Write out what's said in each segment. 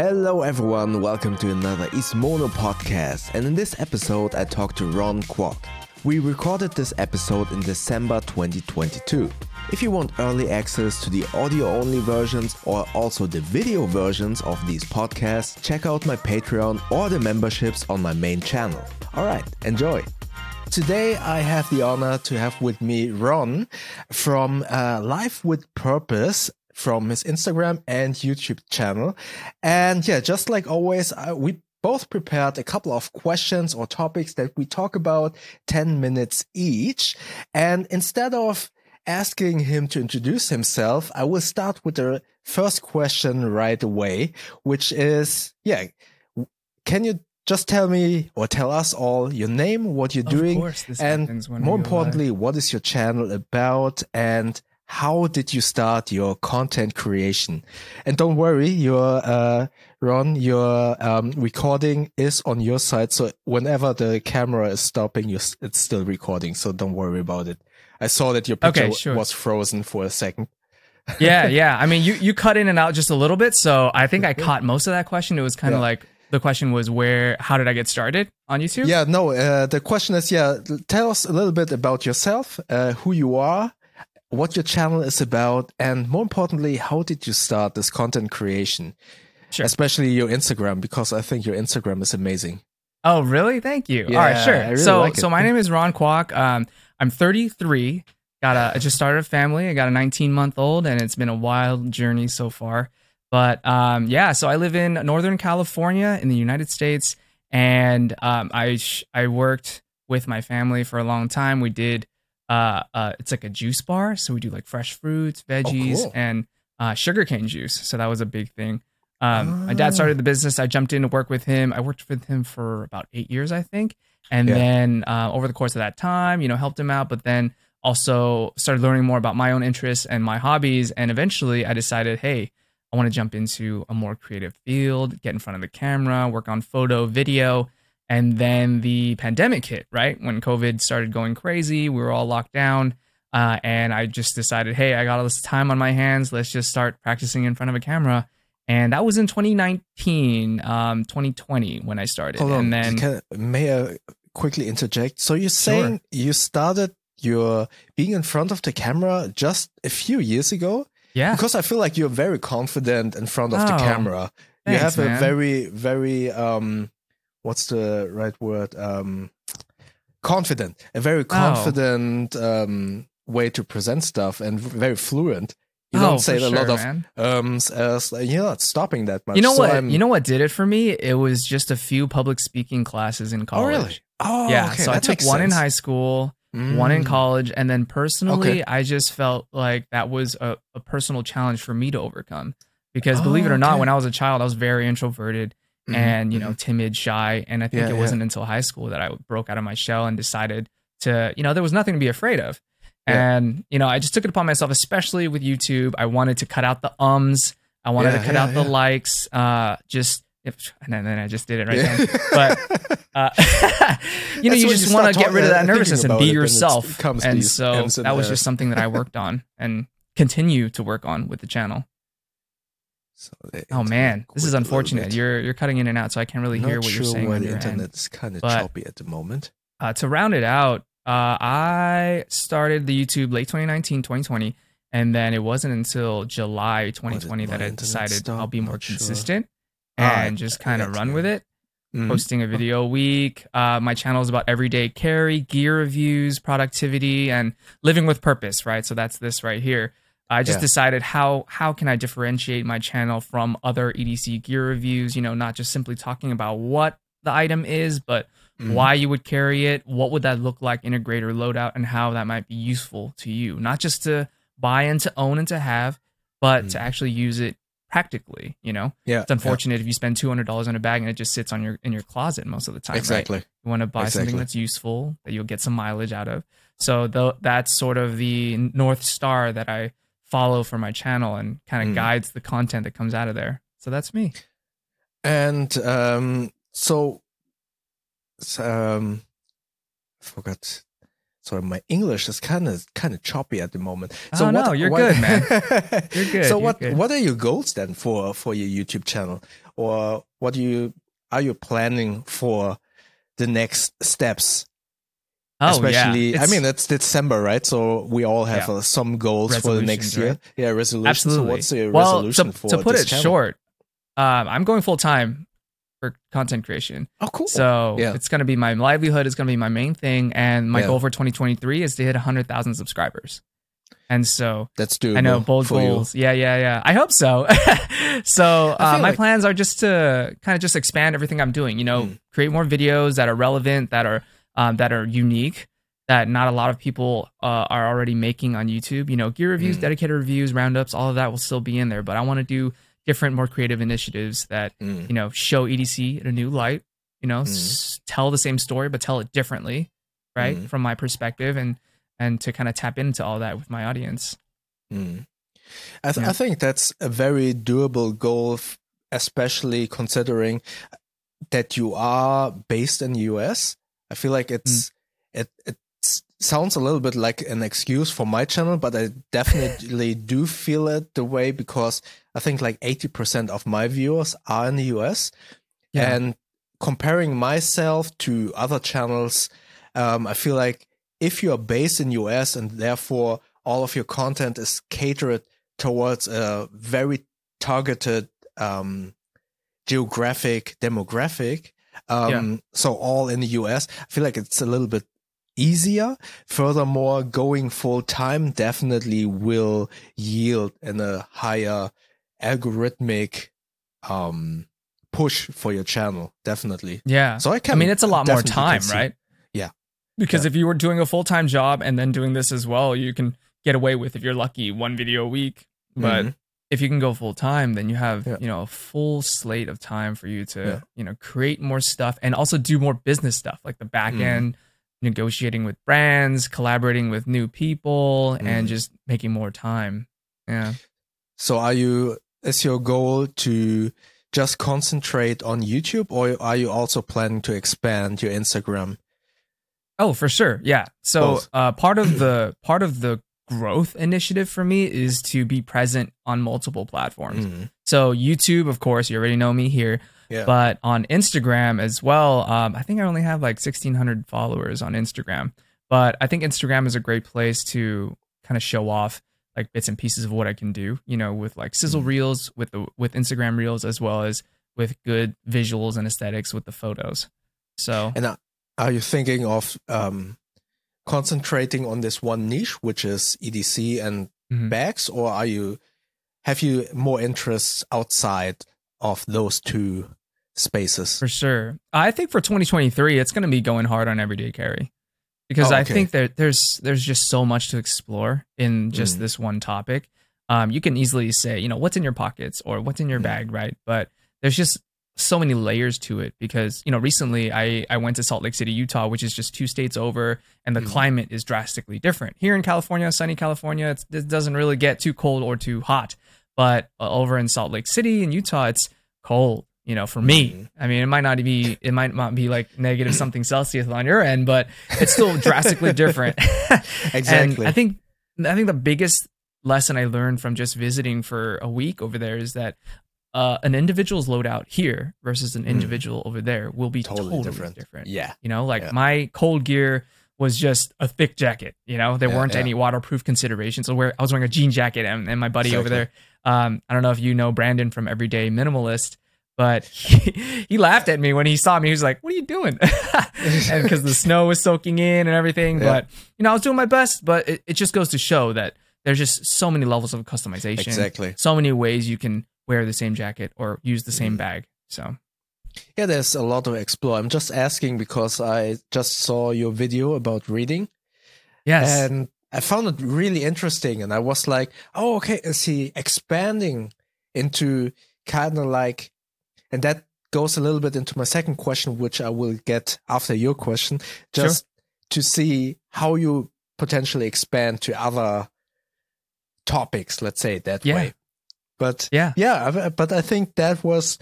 Hello, everyone. Welcome to another Ismono podcast. And in this episode, I talked to Ron Kwok. We recorded this episode in December 2022. If you want early access to the audio only versions or also the video versions of these podcasts, check out my Patreon or the memberships on my main channel. Alright, enjoy! Today, I have the honor to have with me Ron from uh, Life with Purpose from his Instagram and YouTube channel. And yeah, just like always, uh, we both prepared a couple of questions or topics that we talk about 10 minutes each. And instead of asking him to introduce himself, I will start with the first question right away, which is, yeah, can you just tell me or tell us all your name, what you're Of doing, course, and more we go live. importantly, what is your channel about and how did you start your content creation? And don't worry, your uh, Ron, your um, recording is on your side, so whenever the camera is stopping, you it's still recording. So don't worry about it. I saw that your picture Okay, sure. was frozen for a second. yeah, yeah. I mean, you you cut in and out just a little bit, so I think I caught most of that question. It was kind of Yeah. like the question was where, how did I get started on YouTube? Yeah, no. Uh, the question is, yeah, tell us a little bit about yourself, uh, who you are, what your channel is about, and more importantly, how did you start this content creation, Sure. especially your Instagram, because I think your Instagram is amazing. Oh, really? Thank you. All right, sure. Really so, like so my name is Ron Kwok. Um, I'm 33. Got a, I just started a family. I got a 19 month old, and it's been a wild journey so far. But um, yeah, so I live in Northern California in the United States, and um, I sh- I worked with my family for a long time. We did uh, uh, it's like a juice bar, so we do like fresh fruits, veggies, cool. and uh, sugarcane juice. So that was a big thing. Um, My Ah. dad started the business. I jumped in to work with him. I worked with him for about eight years, I think. And Yeah. then uh, over the course of that time, you know, helped him out, but then also started learning more about my own interests and my hobbies. And eventually I decided, hey, I want to jump into a more creative field, get in front of the camera, work on photo, video. And then the pandemic hit, right? When COVID started going crazy, we were all locked down. Uh, and I just decided, hey, I got all this time on my hands. Let's just start practicing in front of a camera. And that was in 2019, um, 2020 when I started. Hold on, and then can, may I quickly interject? So you're saying you started your being in front of the camera just a few years ago? yeah, Because I feel like you're very confident in front of the Oh, camera. you thanks, have a very, very um, what's the right word? Um, confident, a very confident um way to present stuff and very fluent. You Oh, don't say for a lot of man. ums as you're not stopping that much. You know So what? I'm- You know what did it for me? It was just a few public speaking classes in Oh college. really? Oh yeah, okay, so I took one in high school, one in Mm. college, and then personally, Okay. I just felt like that was a, a personal challenge for me to overcome. Because believe it Oh, or not, okay. when I was a child, I was very introverted Mhm, and you know mhm. timid, shy, and I think Yeah, it yeah. wasn't until high school that I broke out of my shell and decided to, you know, there was nothing to be afraid of. Yeah. And you know, I just took it upon myself, especially with YouTube. I wanted to cut out the ums. I wanted to cut out the likes. Uh, just if, and then, I just did it right Yeah. then. But uh, you know, you just want to get rid of uh, that nervousness and be yourself. and so that was just something that I worked on and continue to work on with the channel. So Oh man, this is unfortunate. You're you're cutting in and out, so I can't really Not hear what sure you're saying why on the your internet kind of choppy at the moment. Uh, to round it out, uh, I started the YouTube late 2019, 2020, and then it wasn't until July 2020 that I decided stop? I'll be more Not sure. consistent Ah, and just kind of run with it. Mhm. posting a video a week. Uh, my channel is about everyday carry, gear reviews, productivity, and living with purpose. Right, so that's this right here. I just Yeah. decided how how can I differentiate my channel from other EDC gear reviews. You know, not just simply talking about what the item is, but Mhm. why you would carry it, what would that look like, in a or loadout, and how that might be useful to you. Not just to buy and to own and to have, but to Mhm. actually use it practically. You know, Yeah, it's unfortunate if you spend two hundred dollars on a bag and it just sits on your in your closet most of the time. yeah, right? exactly. You want to buy Exactly. something that's useful that you'll get some mileage out of. So tho- that's sort of the north star that I follow for my channel and kind of Mm. guides the content that comes out of there. So that's me. And um, so, um, I forgot. sorry, my English is kind of kind of choppy at the moment. So oh, no, you're what, good, man. You're good. So you're what good. what are your goals then for for your YouTube channel, or what do you are you planning for the next steps? Oh, Especially, yeah. I mean, it's December, right? So we all have Yeah. uh, some goals for the next year. right? Yeah, resolution. absolutely. So what's your well, resolution to, for to put it channel? short, um, I'm going full time for content creation. Oh, cool. So Yeah. it's going to be my livelihood It's going to be my main thing, and my goal for 2023 is to hit 100,000 subscribers. And so That's doable. I know bold for you. goals. Yeah, yeah, yeah. I hope so. so uh, my like- plans are just to kind of just expand everything I'm doing. You know, Mm. create more videos that are relevant, that are um, that are unique, that not a lot of people uh, are already making on YouTube. You know, gear reviews, Mm. dedicated reviews, roundups, all of that will still be in there. But I want to do different, more creative initiatives that Mm. you know show EDC in a new light. You know, Mm. s- tell the same story but tell it differently, right, Mm. from my perspective, and and to kind of tap into all that with my audience. Mm. I, th- Yeah. I think that's a very doable goal, f- especially considering that you are based in the US. I feel like it's it it sounds a little bit like an excuse for my channel, but I definitely do feel it the way because I think like eighty percent of my viewers are in the US, Yeah. and comparing myself to other channels, um, I feel like if you are based in US and therefore all of your content is catered towards a very targeted um, geographic demographic, um, so all in the US, I feel like it's a little bit easier. Furthermore, going full time definitely will yield in a higher algorithmic um, push for your channel. Definitely. Yeah. So I can. I mean, it's a lot more time, right? Yeah. Because Yeah. if you were doing a full time job and then doing this as well, you can get away with, if you're lucky, one video a week. But Mhm. If you can go full time, then you have, Yeah. you know, a full slate of time for you to, Yeah. you know, create more stuff and also do more business stuff like the back Mhm. end, negotiating with brands, collaborating with new people, Mhm. and just making more time. Yeah. So are you is your goal to just concentrate on YouTube or are you also planning to expand your Instagram? Oh, for sure. Yeah. So uh, part of the part of the growth initiative for me is to be present on multiple platforms. Mm, So YouTube, of course, you already know me here, yeah. but on Instagram as well. Um, I think I only have like sixteen hundred followers on Instagram, but I think Instagram is a great place to kind of show off like bits and pieces of what I can do. You know, with like sizzle Mhm. reels, with the with Instagram reels, as well as with good visuals and aesthetics with the photos. So and are- are you thinking of um, concentrating on this one niche, which is EDC and Mhm. bags, or are you have you more interests outside of those two spaces? For sure. I think for 2023, it's going to be going hard on everyday carry because Oh, I think that there's there's just so much to explore in just Mm. this one topic. Um, you can easily say, you know, what's in your pockets or what's in your Mm. bag, right? But there's just so many layers to it because you know recently I I went to Salt Lake City, Utah, which is just two states over, and the Mm. climate is drastically different. Here in California, sunny California, it's, it doesn't really get too cold or too hot, but uh, over in Salt Lake City in Utah, it's cold. You know, for me, Mhm. I mean, it might not be, it might not be like negative something Celsius on your end, but it's still drastically different. Exactly. And I think, I think the biggest lesson I learned from just visiting for a week over there is that uh, an individual's loadout here versus an Mm. individual over there will be Totally totally, different. different. Yeah. You know, like Yeah. my cold gear was just a thick jacket. You know, there Yeah, weren't yeah. any waterproof considerations. So where I was wearing a jean jacket, and, and my buddy over there, um, I don't know if you know Brandon from Everyday Minimalist, but he, he laughed at me when he saw me. He was like, "What are you doing?" and because the snow was soaking in and everything. Yeah. But you know, I was doing my best. But it, it just goes to show that there's just so many levels of customization. Exactly. So many ways you can wear the same jacket or use the same Mhm. bag. So Yeah, there's a lot to explore. I'm just asking because I just saw your video about reading. yes, and I found it really interesting. And I was like, oh, okay, is he expanding into kind of like, and that goes a little bit into my second question, which I will get after your question, just to see how you potentially expand to other topics, let's say that Yeah. way. But yeah, yeah, but I think that was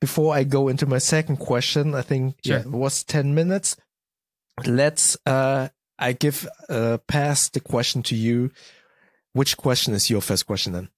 before I go into my second question. I think yeah, it was ten minutes. Let's uh I give uh, pass the question to you. Which question is your first question then?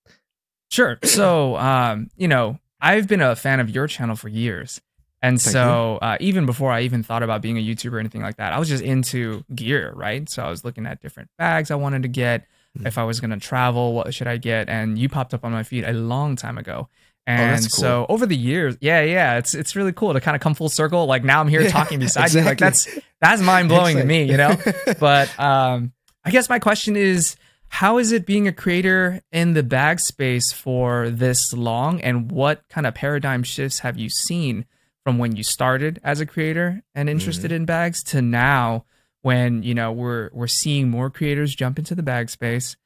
Sure. So, um, you know, I've been a fan of your channel for years. And Thank so, uh, even before I even thought about being a YouTuber or anything like that, I was just into gear, right? So, I was looking at different bags I wanted to get. Mhm. If I was going to travel, what should I get? And you popped up on my feed a long time ago. And Oh, that's so, over the years, yeah, yeah, it's it's really cool to kind of come full circle. Like now I'm here Yeah, talking beside you. Like that's that's mind blowing to me, you know? but um, I guess my question is, how is it being a creator in the bag space for this long, and what kind of paradigm shifts have you seen from when you started as a creator and interested in bags to now, when you know we're we're seeing more creators jump into the bag space,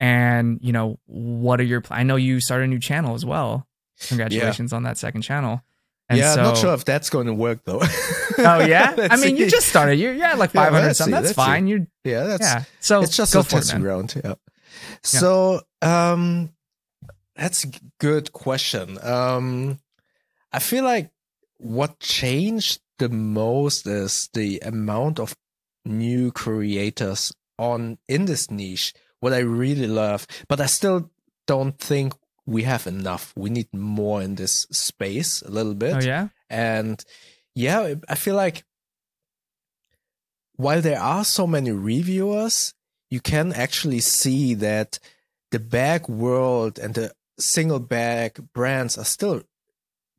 and you know what are your? pl- I know you started a new channel as well. Congratulations on that second channel. And yeah, so, I'm not sure if that's going to work though. Oh yeah, I mean you just started. You're you're at like 500 let's something. That's see. fine. You're yeah, that's yeah. So it's just go a for testing round. Yeah. So um, that's a good question. Um, I feel like what changed the most is the amount of new creators on in this niche. What I really love, but I still don't think we have enough. We need more in this space a little bit. Oh yeah. And yeah, I feel like while there are so many reviewers, you can actually see that the bag world and the single bag brands are still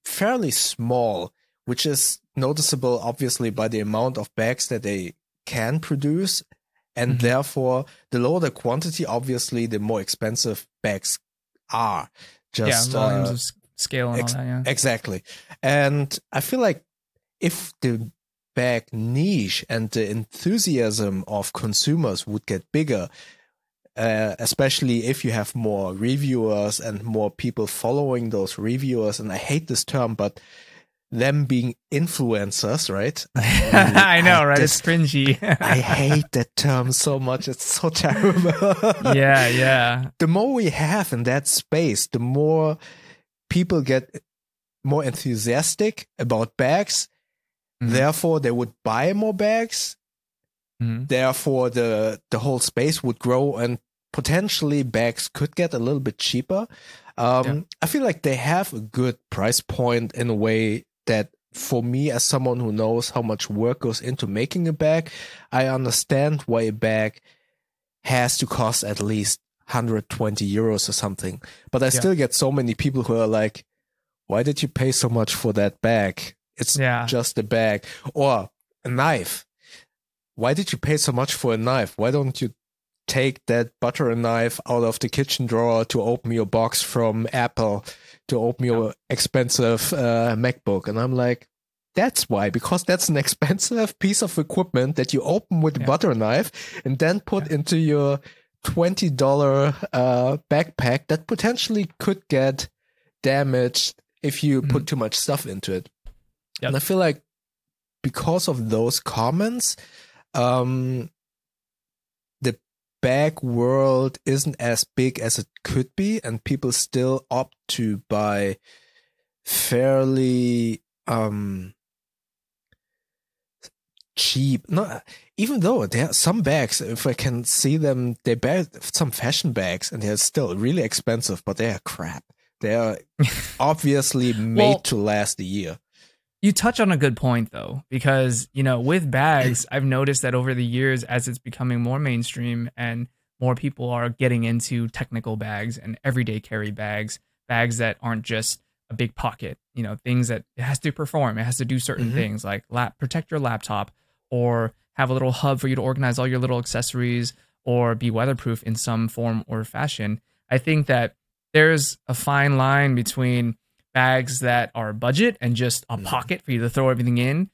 fairly small, which is noticeable obviously by the amount of bags that they can produce. And Mhm. therefore, the lower the quantity, obviously, the more expensive bags are. Just yeah, volumes uh, of scale and ex- all that. Yeah. Exactly. And I feel like if the bag niche and the enthusiasm of consumers would get bigger, uh, especially if you have more reviewers and more people following those reviewers, and I hate this term, but them being influencers, right? I know, right? it's cringy. I hate that term so much. It's so terrible. yeah, yeah. the more we have in that space, the more people get more enthusiastic about bags. Mhm. Therefore, they would buy more bags. Mhm. Therefore, the the whole space would grow, and potentially bags could get a little bit cheaper. Um, Yeah. I feel like they have a good price point in a way that. For me, as someone who knows how much work goes into making a bag, I understand why a bag has to cost at least 120 euros or something. But I Yeah. still get so many people who are like, why did you pay so much for that bag? It's Yeah. just a bag. Or a knife. Why did you pay so much for a knife? Why don't you take that butter knife out of the kitchen drawer to open your box from Apple, to open your expensive uh, MacBook? And I'm like, that's why, because that's an expensive piece of equipment that you open with a Yeah. butter knife and then put into your $20 uh, backpack that potentially could get damaged if you put too much stuff into it. Yep. And I feel like because of those comments, um, bag world isn't as big as it could be, and people still opt to buy fairly um cheap. Not even though there are some bags if i can see them they buy some fashion bags and they're still really expensive but they are crap. They are obviously made Well- to last a year You touch on a good point though, because you know, with bags, I've noticed that over the years, as it's becoming more mainstream and more people are getting into technical bags and everyday carry bags, bags that aren't just a big pocket, you know, things that it has to perform, it has to do certain Mhm. things like lap, protect your laptop or have a little hub for you to organize all your little accessories or be weatherproof in some form or fashion. I think that there's a fine line between bags that are budget and just a Mhm. pocket for you to throw everything in.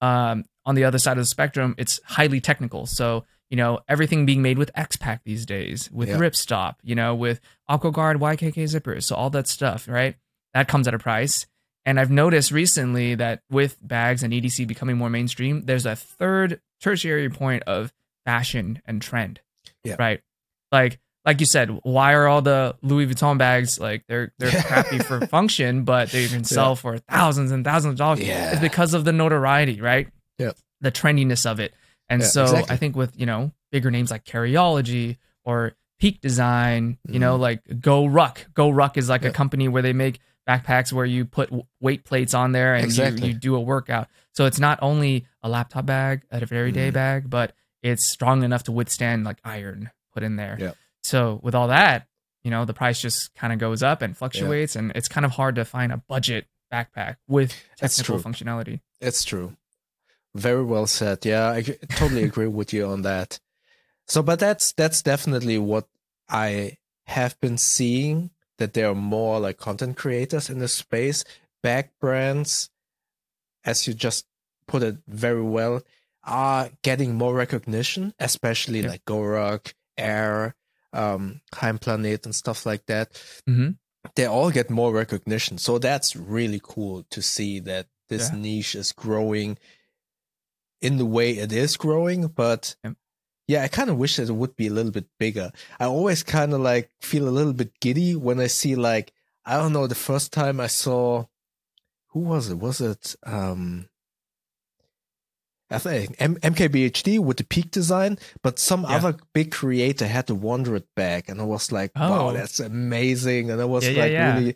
Um, on the other side of the spectrum, it's highly technical. So, you know, everything being made with X-Pack these days, with Yeah. ripstop, you know, with AquaGuard YKK zippers. So all that stuff, right? That comes at a price. And I've noticed recently that with bags and EDC becoming more mainstream, there's a third tertiary point of fashion and trend. Yeah. Right. Like like you said, why are all the Louis Vuitton bags like they're they're Yeah. crappy for function, but they can sell for thousands and thousands of dollars? Yeah. It's because of the notoriety, right? Yeah. The trendiness of it. And Yeah, so exactly. I think with, you know, bigger names like Carryology or Peak Design, you know, like GORUCK. Go Ruck is like Mm-hmm. Yeah. a company where they make backpacks where you put weight plates on there and Exactly. you, you do a workout. So it's not only a laptop bag, a everyday Mhm. bag, but it's strong enough to withstand like iron put in there. Yeah. So with all that, you know, the price just kind of goes up and fluctuates, and it's kind of hard to find a budget backpack with That's technical true. functionality. It's true. Very well said. Yeah, I totally agree with you on that. So, but that's that's definitely what I have been seeing that there are more like content creators in this space, back brands, as you just put it very well, are getting more recognition, especially Yeah. like GORUCK, Aer, um, Heimplanet, and stuff like that hmm they all get more recognition. So that's really cool to see that this Yeah. niche is growing in the way it is growing. But Yep. yeah, I kind of wish that it would be a little bit bigger. I always kind of like feel a little bit giddy when I see like, I don't know, the first time I saw, who was it? Was it, um, I think M- MKBHD with the peak design, but some Yeah. other big creator had the WANDRD back, and I was like, "Wow, Oh. that's amazing!" And I was Yeah, yeah, like, yeah. really,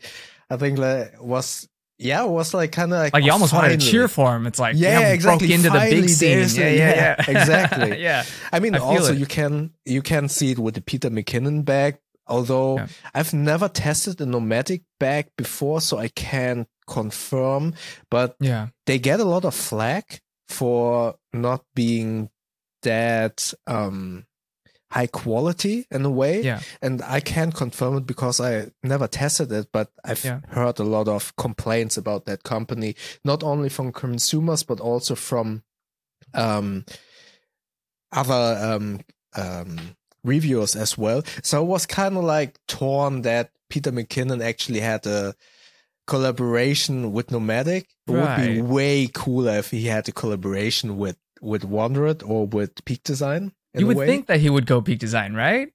I think like was yeah, it was like kind of like Like you oh, almost wanted to cheer for him. It's like Yeah, damn, exactly. broke into the big scene. Yeah, yeah, yeah, yeah. exactly. yeah. I mean, I also it. you can you can see it with the Peter McKinnon bag. Although Yeah. I've never tested a Nomatic bag before, so I can't confirm. But Yeah. they get a lot of flack for not being that um high quality in a way Yeah. and i can't confirm it because i never tested it but i've Yeah. heard a lot of complaints about that company not only from consumers but also from um other um um reviewers as well so i was kind of like torn that peter mckinnon actually had a collaboration with Nomatic it would be way cooler if he had a collaboration with with WANDRD or with peak design You would think that he would go peak design, right?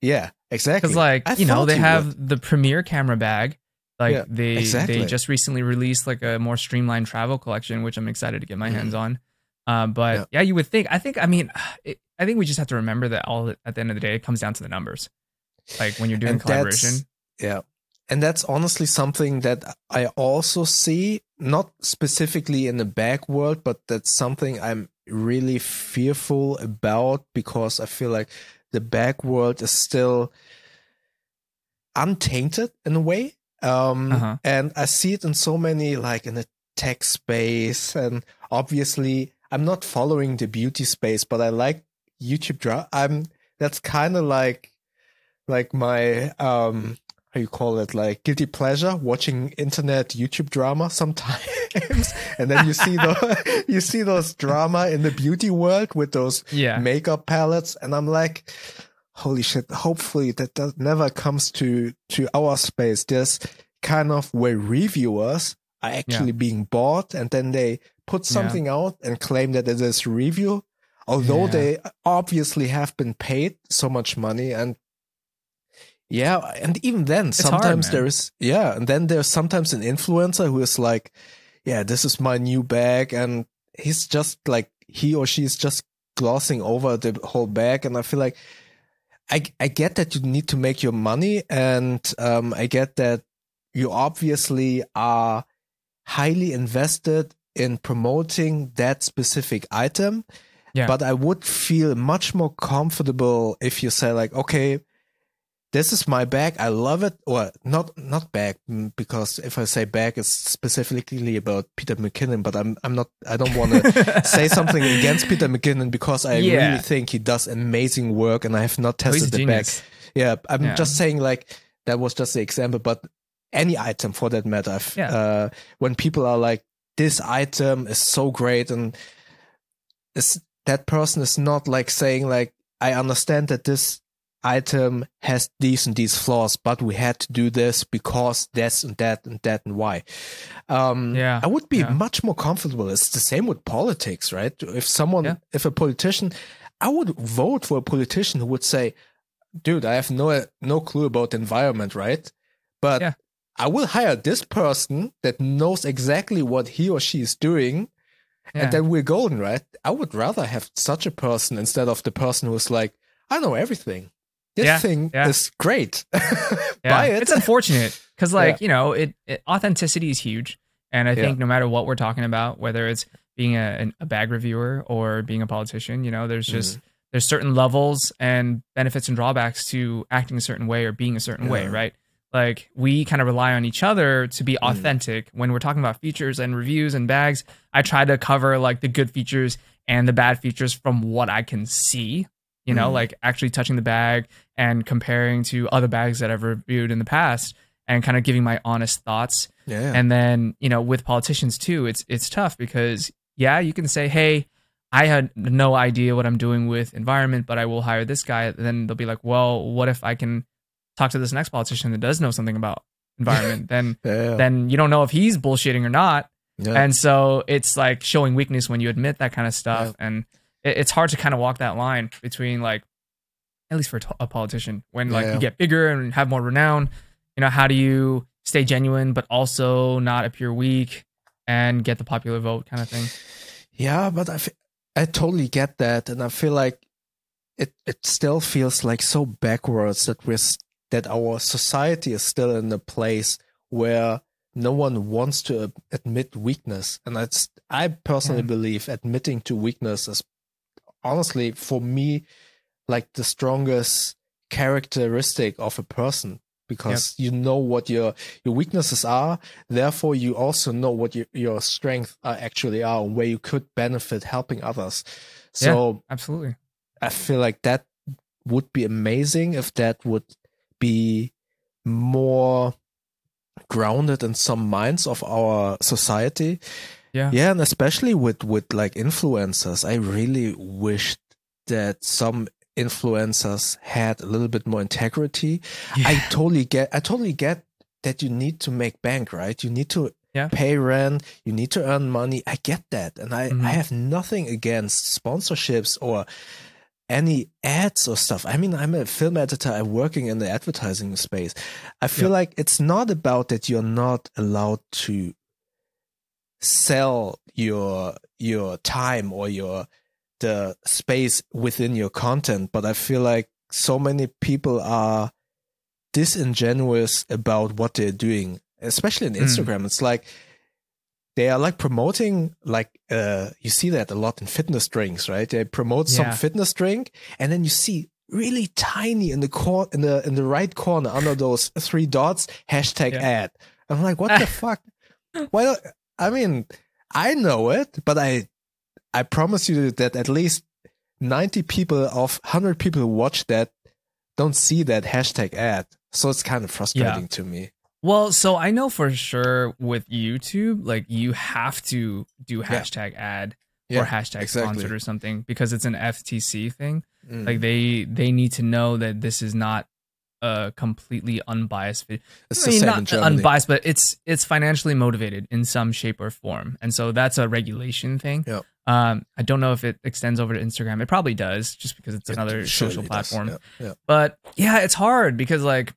yeah exactly Because like I you know they he have would. the premier camera bag. Like Yeah, they exactly. they just recently released like a more streamlined travel collection, which I'm excited to get my hands Mhm. on. Uh, but Yeah. yeah. you would think. I think. I mean, it, I think we just have to remember that all at the end of the day, it comes down to the numbers. Like when you're doing And collaboration. Yeah. And that's honestly something that I also see, not specifically in the back world, but that's something I'm really fearful about because I feel like the back world is still untainted in a way. Um, Uh-huh. And I see it in so many, like in the tech space. And obviously, I'm not following the beauty space, but I like YouTube drama. I'm, that's kind of like, like my, um, how you call it, like guilty pleasure, watching internet YouTube drama sometimes. and then you see the, you see those drama in the beauty world with those Yeah. makeup palettes. And I'm like, holy shit, hopefully that, that never comes to, to our space. this kind of where reviewers are actually being bought and then they put Yeah. something out and claim that it is review. Although Yeah. they obviously have been paid so much money and yeah, and even then, hard, sometimes man. there is, yeah, and then there's sometimes an influencer who is like, yeah, this is my new bag, and he's just like, he or she is just glossing over the whole bag, and I feel like, I I get that you need to make your money, and um, I get that you obviously are highly invested in promoting that specific item, Yeah. but I would feel much more comfortable if you say like, okay, this is my bag. I love it. Or not, not bag, mm, because if I say bag, it's specifically about Peter McKinnon, but I'm, I'm not, I don't want to say something against Peter McKinnon because I Yeah. really think he does amazing work and I have not he's tested the bag. Yeah. I'm Yeah. just saying like, that was just the example, but any item for that matter, Yeah. uh, when people are like, this item is so great and is that person is not like saying like I understand that this item has these and these flaws, but we had to do this because this and that and that and why. Um, Yeah, I would be yeah. much more comfortable. It's the same with politics, right? If someone, Yeah. if a politician, I would vote for a politician who would say, "Dude, I have no no clue about the environment, right? But Yeah. I will hire this person that knows exactly what he or she is doing." Yeah. and then we're golden, right? I would rather have such a person instead of the person who's like, I know everything. This Yeah, thing yeah. is great. Yeah. Buy it. It's unfortunate because, like, you know, it, it authenticity is huge, and I think no matter what we're talking about, whether it's being a, an- a bag reviewer or being a politician, you know, there's just Mm-hmm. there's certain levels and benefits and drawbacks to acting a certain way or being a certain way, right? Like we kind of rely on each other to be Mm. authentic when we're talking about features and reviews and bags. I try to cover like the good features and the bad features from what I can see, you know, Mm. like actually touching the bag and comparing to other bags that I've reviewed in the past and kind of giving my honest thoughts. yeah. And then, you know, with politicians too, it's it's tough because yeah, you can say, "Hey, I had no idea what I'm doing with environment, but I will hire this guy." And Then they'll be like, "Well, what if I can talk to this next politician that does know something about environment?" then yeah. then you don't know if he's bullshitting or not. yeah. And so it's like showing weakness when you admit that kind of stuff. And it, it's hard to kind of walk that line between like, at least for a t- a politician, when like Yeah. you get bigger and have more renown, you know, how do you stay genuine but also not appear weak and get the popular vote kind of thing? Yeah, but I, f- I totally get that, and I feel like it it still feels like so backwards that we're that our society is still in a place where no one wants to uh, admit weakness, and that's I personally Yeah. believe admitting to weakness is honestly for me like the strongest characteristic of a person because you know what your your weaknesses are. Therefore you also know what your, your strengths are actually are and where you could benefit helping others. So Absolutely. i feel like that would be amazing if that would be more grounded in some minds of our society Yeah. yeah and especially with with like influencers i really wished that some influencers had a little bit more integrity i totally get i totally get that you need to make bank right you need to Yeah. pay rent you need to earn money i get that and i Mhm. i have nothing against sponsorships or any ads or stuff i mean i'm a film editor i'm working in the advertising space i feel Yeah. like it's not about that you're not allowed to sell your your time or your the space within your content but i feel like so many people are disingenuous about what they're doing especially in Mm. instagram it's like they are like promoting like uh you see that a lot in fitness drinks right they promote some Yeah. fitness drink and then you see really tiny in the cor- in the in the right corner under those three dots hashtag Yeah. ad i'm like what the fuck why don't, i mean i know it but i i promise you that at least 90 people of 100 people who watch that don't see that hashtag ad so it's kind of frustrating to me Well, so I know for sure with YouTube, like you have to do hashtag ad or hashtag exactly. sponsored or something because it's an FTC thing. Mm. Like they they need to know that this is not a completely unbiased video. it's I mean, not unbiased, but it's it's financially motivated in some shape or form, and so that's a regulation thing. Yep. Um, I don't know if it extends over to Instagram. It probably does, just because it's It another social platform. But yeah, it's hard because like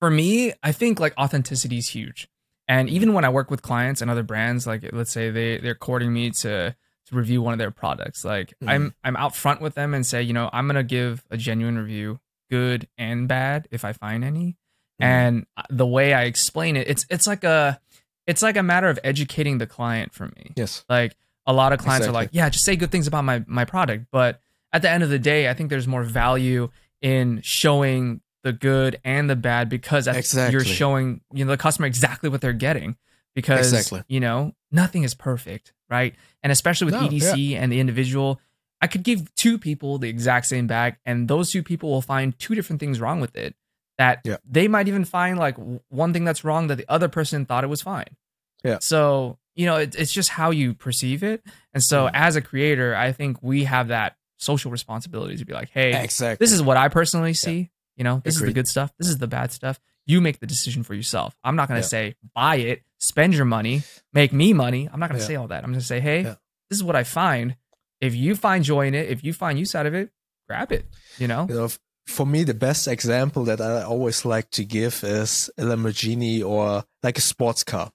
for me, I think like authenticity is huge. And even when I work with clients and other brands, like let's say they they're courting me to to review one of their products, like Mhm. I'm I'm out front with them and say, you know, I'm gonna give a genuine review, good and bad, if I find any. Mhm. And uh, the way I explain it, it's it's like a it's like a matter of educating the client for me. Yes. Like a lot of clients are like, yeah, just say good things about my my product. But at the end of the day, I think there's more value in showing the good and the bad because Exactly. you're showing you know the customer exactly what they're getting. Because Exactly. you know nothing is perfect, right? And especially with No, EDC and the individual, I could give two people the exact same bag, and those two people will find two different things wrong with it. That Yeah. they might even find like one thing that's wrong that the other person thought it was fine. Yeah. So you know, it, it's just how you perceive it. And so, Mm. as a creator, I think we have that social responsibility to be like, hey, Exactly. this is what I personally see. You know, this is the good stuff. This is the bad stuff. You make the decision for yourself. I'm not going to Yeah. say buy it, spend your money, make me money. I'm not going to Yeah. say all that. I'm going to say, hey, Yeah. this is what I find. If you find joy in it, if you find use out of it, grab it. You know, you know, for me, the best example that I always like to give is a Lamborghini or like a sports car.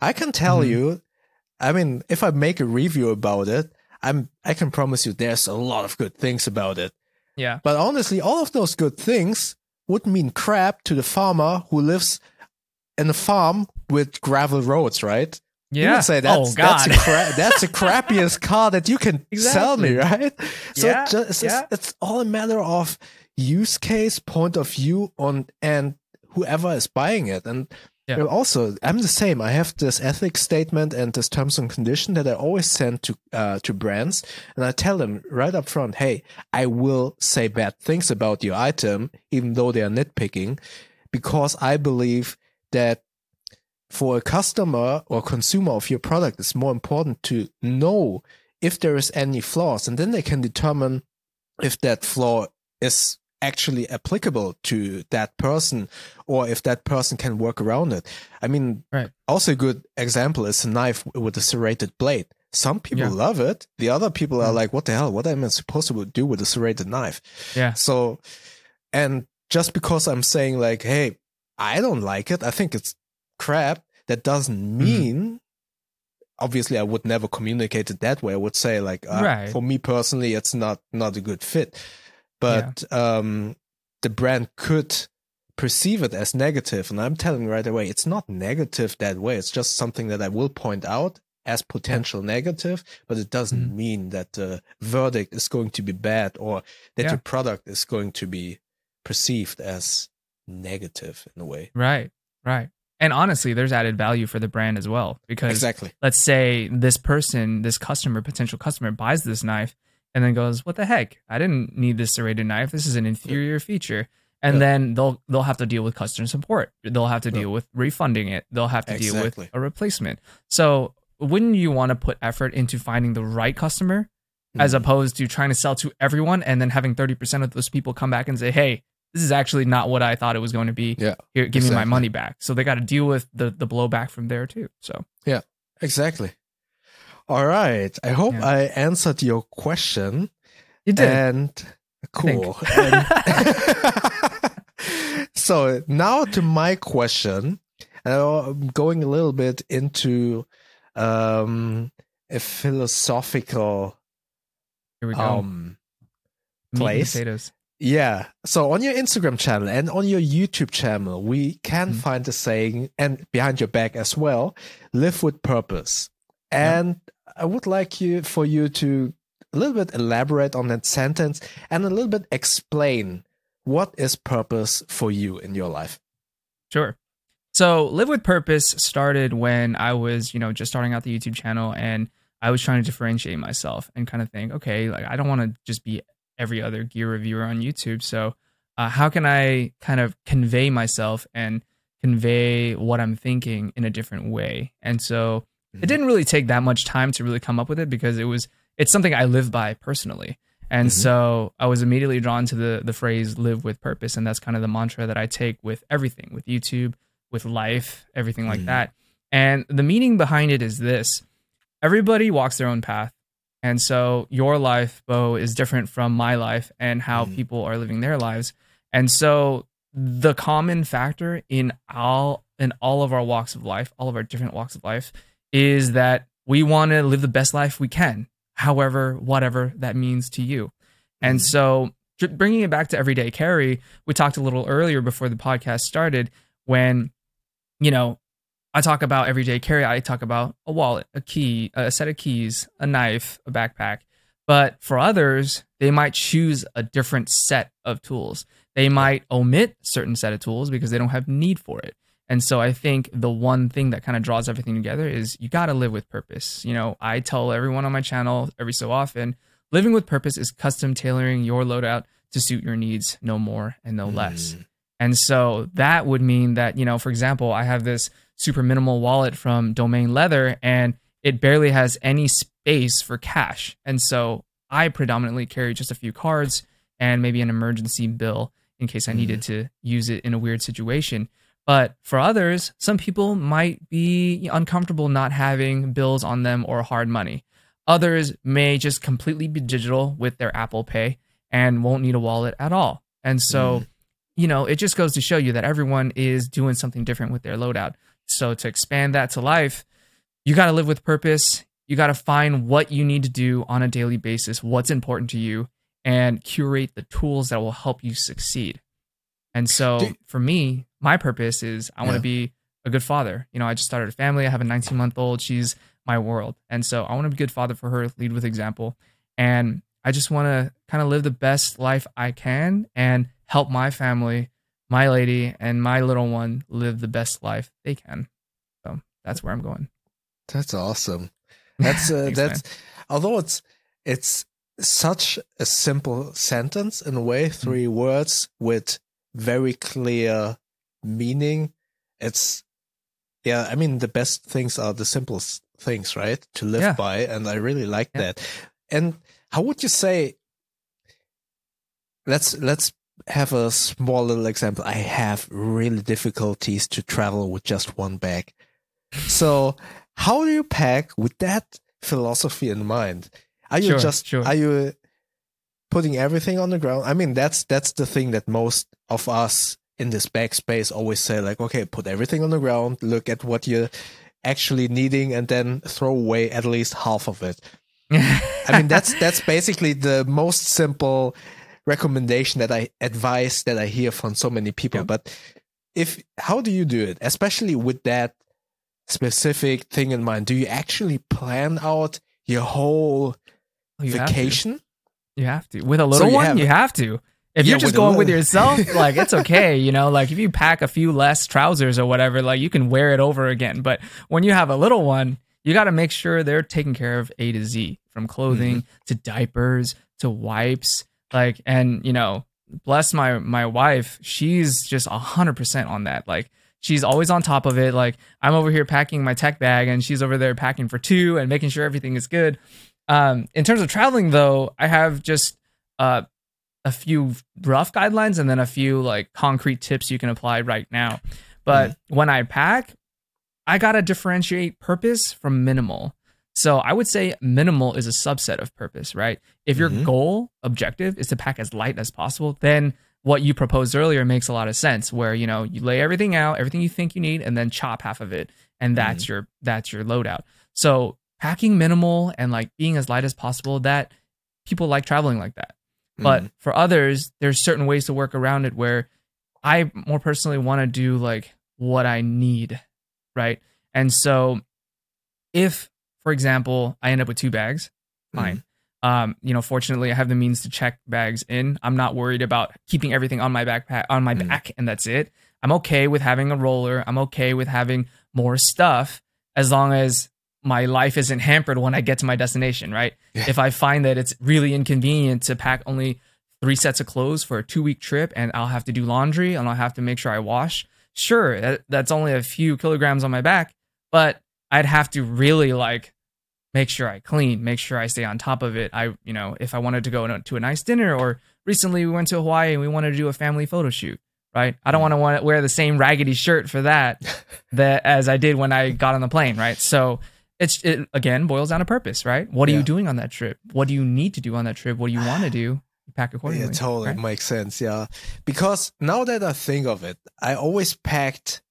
I can tell Mhm. you, I mean, if I make a review about it, I'm I can promise you there's a lot of good things about it. Yeah. But honestly, all of those good things would mean crap to the farmer who lives in a farm with gravel roads, right? You Yeah. would say that's oh God. that's the cra- that's the crappiest car that you can sell me, right? So Yeah, it's, just, it's, yeah. it's all a matter of use case, point of view on and whoever is buying it. And Yeah. also, I'm the same. I have this ethics statement and this terms and condition that I always send to uh, to brands, and I tell them right up front, "Hey, I will say bad things about your item, even though they are nitpicking, because I believe that." For a customer or consumer of your product, it's more important to know if there is any flaws, and then they can determine if that flaw is actually applicable to that person or if that person can work around it. I mean, Right. also a good example is a knife with a serrated blade. Some people Yeah. love it. The other people are Mm. like, what the hell? What am I supposed to do with a serrated knife? yeah. So, and just because I'm saying like, hey, I don't like it, I think it's crap, that doesn't Mm-hmm. mean, obviously I would never communicate it that way. I would say like, uh, Right. for me personally, it's not, not a good fit, but, um, the brand could perceive it as. And I'm telling right away, it's not negative that way. It's just something that I will point out as potential negative, but it doesn't Mhm. mean that the verdict is going to be bad or that Yeah. your product is going to be perceived as negative in a way. Right. Right. And honestly, there's added value for the brand as well because Exactly. let's say this person, this customer, potential customer buys this knife and then goes, "What the heck? I didn't need this serrated knife. This is an inferior feature." And Yeah. then they'll they'll have to deal with customer support. They'll have to Yeah. deal with refunding it. They'll have to deal with a replacement. So, wouldn't you want to put effort into finding the right customer as Mhm. opposed to trying to sell to everyone and then having 30% of those people come back and say, "Hey, this is actually not what I thought it was going to be. Yeah, Here, give me my money back." So they got to deal with the the blowback from there too. So, yeah, Exactly. All right. I hope Yeah. I answered your question. you did. And cool. And- so now to my question. And I'm going a little bit into um, a philosophical Here we go. um, place. potatoes. Yeah. So on your Instagram channel and on your YouTube channel, we can Mhm. find the saying and behind your back as well, live with purpose. And I would like you for you to a little bit elaborate on that sentence and a little bit explain what is purpose for you in your life. Sure. So, Live with Purpose started when I was, you know, just starting out the YouTube channel and I was trying to differentiate myself and kind of think, okay, like I don't want to just be every other gear reviewer on YouTube. So, uh, how can I kind of convey myself and convey what I'm thinking in a different way? And so, Mhm. it didn't really take that much time to really come up with it because it was it's something I live by personally. And Mhm. so I was immediately drawn to the the phrase live with purpose and that's kind of the mantra that I take with everything, with YouTube, with life, everything like Mhm. that. And the meaning behind it is this. Everybody walks their own path. And so your life, Bo, is different from my life and how Mhm. people are living their lives. And so the common factor in all in all of our walks of life, all of our different walks of life, is that we want to live the best life we can, however, whatever that means to you. And Mhm. so, bringing it back to everyday carry, we talked a little earlier before the podcast started when, you know, I talk about everyday carry, I talk about a wallet, a key, a set of keys, a knife, a backpack. But for others, they might choose a different set of tools. They might omit certain set of tools because they don't have need for it. And so I think the one thing that kind of draws everything together is you got to live with purpose. You know, I tell everyone on my channel every so often, living with purpose is custom tailoring your loadout to suit your needs, no more and no less. Mm. And so that would mean that, you know, for example, I have this super minimal wallet from Domain Leather and it barely has any space for cash. And so I predominantly carry just a few cards and maybe an emergency bill in case I needed to use it in a weird situation. But for others, some people might be uncomfortable not having bills on them or hard money. Others may just completely be digital with their Apple Pay and won't need a wallet at all. And so, Mm. you know, it just goes to show you that everyone is doing something different with their loadout. So to expand that to life, you got to live with purpose. You got to find what you need to do on a daily basis, what's important to you, and curate the tools that will help you succeed. And so for me, my purpose is I want to be a good father. You know, I just started a family. I have a 19 month old. She's my world. And so I want to be a good father for her, lead with example. And I just want to kind of live the best life I can and help my family, my lady, and my little one live the best life they can. So that's where I'm going. That's awesome. That's uh, Thanks, that's although it's it's such a simple sentence in a way, Mm-hmm. three words with very clear meaning. It's yeah, I mean the best things are the simplest things, right? To live Yeah. by, and I really like Yeah. that. And how would you say let's let's have a small little example. I have really difficulties to travel with just one bag. So how do you pack with that philosophy in mind? Are you Sure, just sure. are you putting everything on the ground? I mean that's that's the thing that most of us in this bag space always say like, okay, put everything on the ground, look at what you're actually needing and then throw away at least half of it. I mean that's that's basically the most simple recommendation that I advise that I hear from so many people. Yeah. But if how do you do it, especially with that specific thing in mind? Do you actually plan out your whole You have vacation? You have to. With a little you one, have- you have to. If Yeah, you're just with going with yourself, like it's okay, you know, like if you pack a few less trousers or whatever, like you can wear it over again. But when you have a little one, you got to make sure they're taken care of A to Z, from clothing Mm-hmm. to diapers to wipes, like and you know, bless my my wife, she's just a hundred percent on that. Like she's always on top of it. Like I'm over here packing my tech bag, and she's over there packing for two and making sure everything is good. Um, in terms of traveling, though, I have just uh, a few rough guidelines and then a few like concrete tips you can apply right now. But when I pack, I gotta differentiate purpose from minimal. So I would say minimal is a subset of purpose, right? If your Mhm. goal objective is to pack as light as possible, then what you proposed earlier makes a lot of sense where you know you lay everything out everything you think you need and then chop half of it and that's your that's your loadout so packing minimal and like being as light as possible that people like traveling like that but Mm. for others there's certain ways to work around it where i more personally want to do like what i need right and so if for example i end up with two bags. Fine. Um you know fortunately i have the means to check bags in. I'm not worried about keeping everything on my backpack on my Mm. back and that's it. I'm okay with having a roller. I'm okay with having more stuff as long as my life isn't hampered when i get to my destination right? Yeah. if i find that it's really inconvenient to pack only three sets of clothes for a two week trip and i'll have to do laundry and i'll have to make sure i wash sure that, that's only a few kilograms on my back but i'd have to really like make sure I clean, make sure I stay on top of it. I, you know, if I wanted to go to a nice dinner or recently we went to Hawaii and we wanted to do a family photo shoot, right? I don't want to want to wear the same raggedy shirt for that that as I did when I got on the plane, right? So it's it again boils down to purpose, right? What are Yeah. you doing on that trip? What do you need to do on that trip? What do you want to do? You pack accordingly. Yeah, totally right? makes sense. Yeah, because now that I think of it, I always packed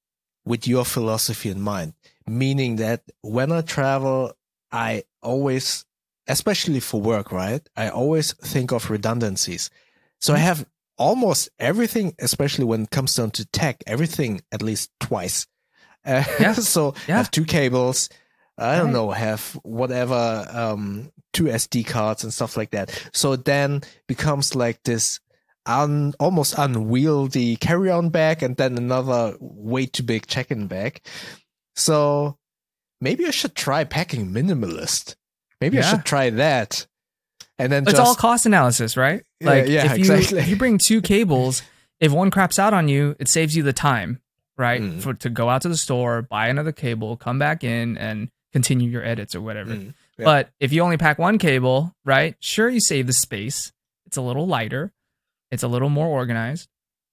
with your philosophy in mind, meaning that when I travel, I always, especially for work, right? I always think of redundancies. So I Mhm. have almost everything, especially when it comes down to tech, everything at least twice. Uh, Yeah. so I have two cables. I don't Right. know, have whatever, um, two SD cards and stuff like that. So then becomes like this un, almost unwieldy carry-on bag and then another way too big check-in bag. So maybe I should try packing minimalist. Maybe I should try that. And then It's just all cost analysis, right? Yeah, Like yeah, if you exactly. if you bring two cables, if one craps out on you, it saves you the time, right? Mm. For to go out to the store, buy another cable, come back in and continue your edits or whatever. Mm, yeah. But if you only pack one cable, right? Sure you save the space. It's a little lighter. It's a little more organized.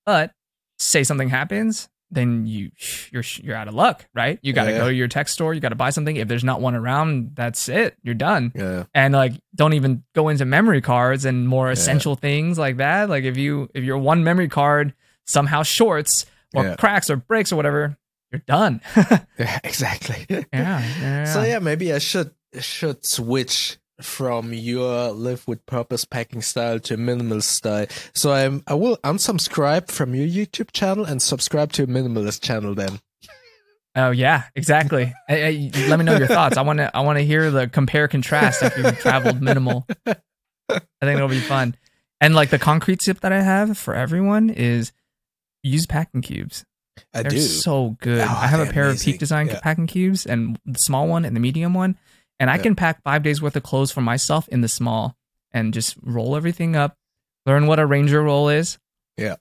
But say something happens, then you you're you're out of luck, right? You got to Yeah. go to your tech store, you got to buy something. If there's not one around, that's it. You're done yeah. and like don't even go into memory cards and more essential things like that like if you if your one memory card somehow shorts or Yeah. cracks or breaks or whatever you're done. Yeah, exactly. yeah, yeah. So yeah, maybe I should should switch from your live with purpose packing style to minimalist style. So I'm I will unsubscribe from your YouTube channel and subscribe to a minimalist channel then. Oh yeah, exactly. Hey, hey, let me know your thoughts. I want to I want to hear the compare contrast if you've traveled minimal. I think it'll be fun. And like the concrete tip that I have for everyone is use packing cubes. I They're do. so good. Oh, I have a pair of. Peak Design Yeah. packing cubes and the small one and the medium one, and I Yeah. can pack five days worth of clothes for myself in the small and just roll everything up, learn what a Ranger roll is. Yeah.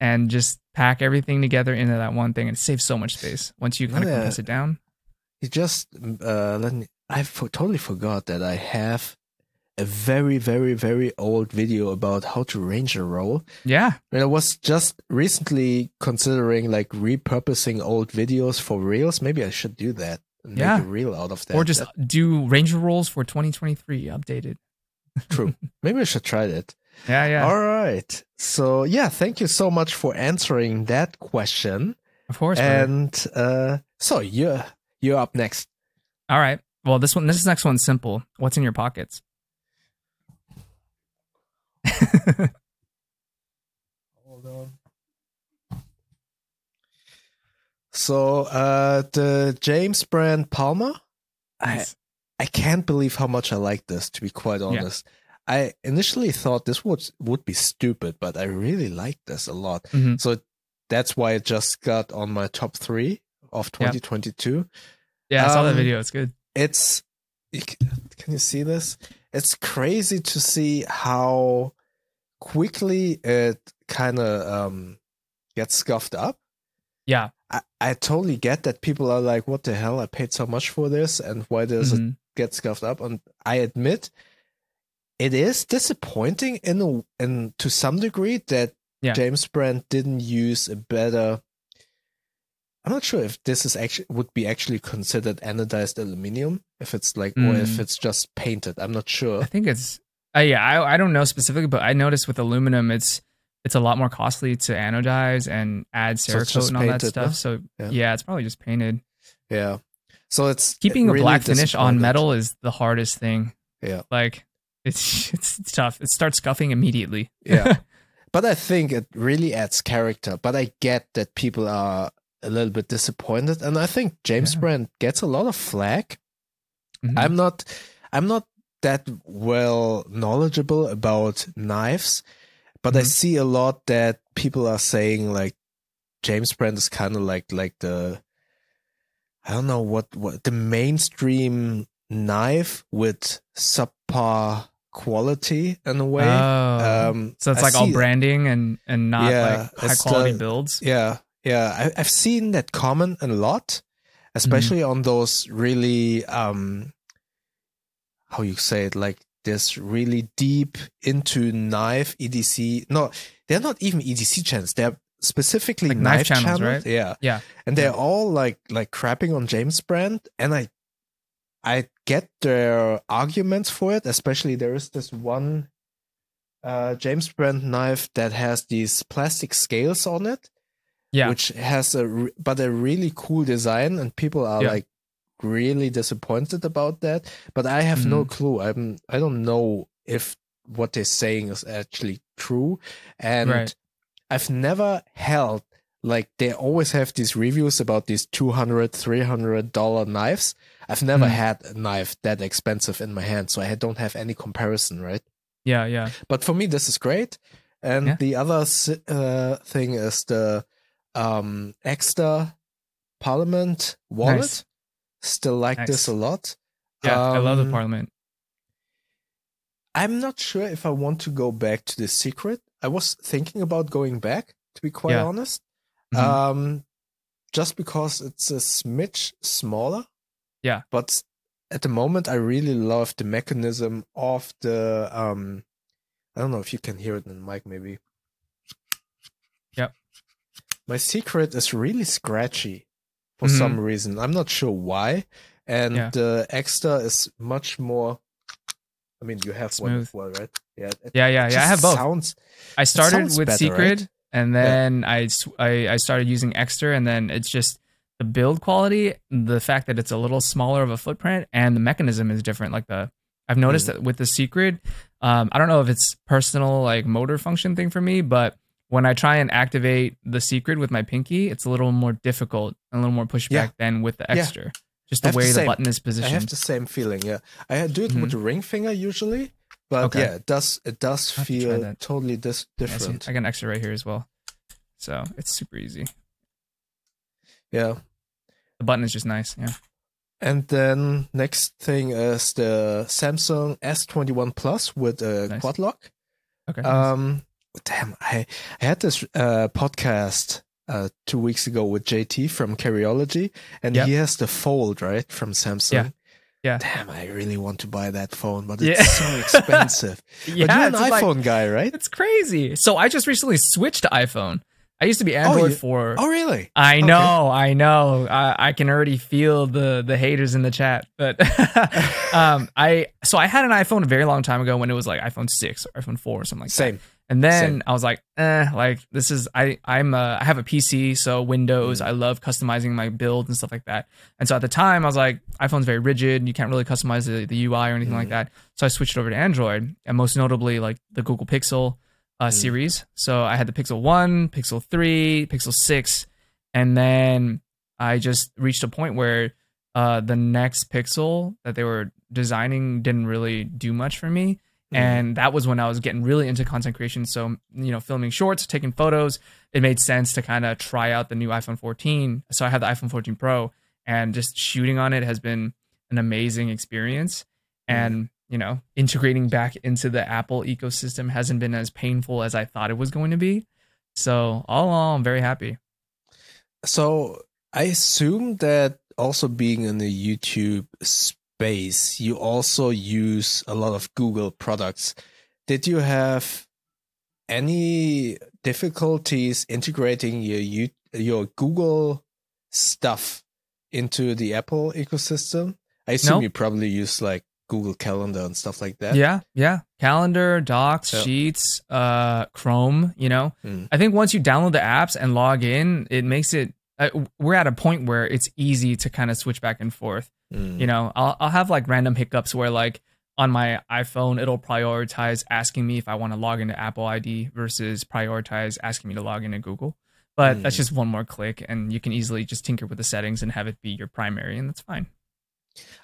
And just pack everything together into that one thing and save so much space once you kind of Yeah. compress it down. You just uh let me I for, totally forgot that I have a very very very old video about how to ranger roll. Yeah. And I was just recently considering like repurposing old videos for reels. Maybe I should do that. And Yeah. Make a reel out of that. or just do Ranger rolls for 2023 updated. True. Maybe I should try that. Yeah, yeah. All right. So yeah, thank you so much for answering that question. of course. And uh so you're you're up next. All right. Well, this one, this next one's simple. What's in your pockets? Hold on. So uh the James Brand Palmer. I Nice. I can't believe how much I like this, to be quite honest. I initially thought this would would be stupid, but I really like this a lot. Mhm. So that's why it just got on my top three of 2022. Yeah, I saw that Um, video. It's good. It's can you see this? It's crazy to see how quickly it kind of um gets scuffed up. Yeah. I, I totally get that people are like, what the hell? I paid so much for this, and why does it Mhm. get scuffed up? And I admit, it is disappointing in a, in to some degree that Yeah. James Brand didn't use a better. I'm not sure if this is actually would be actually considered anodized aluminum, if it's like, or if Mm. it's just painted. I'm not sure. I think it's. Uh, yeah, I I don't know specifically, but I noticed with aluminum, it's it's a lot more costly to anodize and add So Cerakote just and all that stuff. huh? So Yeah. yeah. it's probably just painted. Yeah. So it's Keeping really a black finish on metal is the hardest thing. Yeah. Like it's it's, it's tough. It starts scuffing immediately. Yeah. but I think it really adds character. But I get that people are a little bit disappointed. And I think James Yeah. Brand gets a lot of flack. Mhm. I'm not I'm not that well knowledgeable about knives, but I Mhm. see a lot that people are saying like James Brand is kind of like like the I don't know what what the mainstream knife with subpar quality in a way. Oh. um, so it's I like all branding and and not Yeah, like high quality the- builds. Yeah, yeah. I, I've seen that comment a lot, especially Mm-hmm. on those really um how you say it, like this really deep into knife EDC. No, they're not even EDC channels. They're specifically Like knife knife, channels, channels. right? Yeah. Yeah. And they're all like like crapping on James Brand. And I I get their arguments for it, especially there is this one uh James Brand knife that has these plastic scales on it Yeah. which has a re- but a really cool design and people are Yeah. like really disappointed about that but i have no clue i'm i don't know if what they're saying is actually true and Right. i've never held like they always have these reviews about these 200 300 dollar knives i've never Mm. had a knife that expensive in my hand so i don't have any comparison right yeah. Yeah. but for me this is great and Yeah. the other uh, thing is the um Ekster Parliament wallet Nice. Still like this a lot Yeah. I love the Um, Parliament. i'm not sure if i want to go back to the Secrid i was thinking about going back to be quite Yeah. honest Mhm. um just because it's a smidge smaller Yeah. but at the moment i really love the mechanism of the um i don't know if you can hear it in the mic maybe Yep. my Secrid is really scratchy for Mhm. some reason i'm not sure why and Yeah. the Ekster is much more i mean you have one as well right yeah Yeah. Yeah. Yeah. I have both. sounds I started with better, Secrid, right? and then I, I I started using Ekster, and then it's just the build quality, the fact that it's a little smaller of a footprint, and the mechanism is different. Like the I've noticed Mm. that with the Secrid, um, I don't know if it's personal like motor function thing for me, but when I try and activate the Secrid with my pinky, it's a little more difficult, and a little more pushback Yeah. than with the Ekster. Yeah. Just the way the same. button is positioned. I have the same feeling. Yeah, I do it Mhm. with the ring finger usually, but Okay. yeah, it does it does to feel that. totally dis- Yeah, see, different. I got an Ekster right here as well, so it's super easy. yeah. The button is just nice. Yeah. And then next thing is the Samsung S21 Plus with a Nice. quad lock. Okay. nice. Damn, I I had this uh, podcast uh, two weeks ago with JT from Carryology, and Yep. he has the Fold right from Samsung. Yeah. Yeah. Damn, I really want to buy that phone, but Yeah. it's so expensive. yeah, but you're an it's like- iPhone guy, right? It's crazy. So I just recently switched to iPhone. I used to be Android you- for. Oh, really? I okay. know, I know. I, I can already feel the the haters in the chat. But um, I so I had an iPhone a very long time ago when it was like iPhone six or iPhone four or something like that. Same. And then Same. I was like, eh, like this is I I'm uh, I have a PC, so Windows. Mm. I love customizing my build and stuff like that. And so at the time, I was like, iPhone's very rigid. You can't really customize the, the UI or anything like Mm. that. So I switched over to Android, and most notably like the Google Pixel uh, Mm. series. So I had the Pixel One, Pixel Three, Pixel Six, and then I just reached a point where uh, the next Pixel that they were designing didn't really do much for me. Mm-hmm. and that was when I was getting really into content creation. So, you know, filming shorts, taking photos, it made sense to kind of try out the new iPhone 14. So I had the iPhone 14 Pro, and just shooting on it has been an amazing experience. Mm-hmm. And you know, integrating back into the Apple ecosystem hasn't been as painful as I thought it was going to be. So all in all, I'm very happy. So I assume that also being in the YouTube space, you also use a lot of Google products. Did you have any difficulties integrating your you, your Google stuff into the Apple ecosystem? I assume Nope. you probably use like Google Calendar and stuff like that. Yeah, yeah. Calendar, Docs. Sheets, uh, Chrome. You know, Mm. I think once you download the apps and log in, it makes it. Uh, we're at a point where it's easy to kind of switch back and forth. Mm. You know, I'll I'll have like random hiccups where like on my iPhone it'll prioritize asking me if I want to log into Apple ID versus prioritize asking me to log into Google. But that's Mm. just one more click, and you can easily just tinker with the settings and have it be your primary, and that's fine.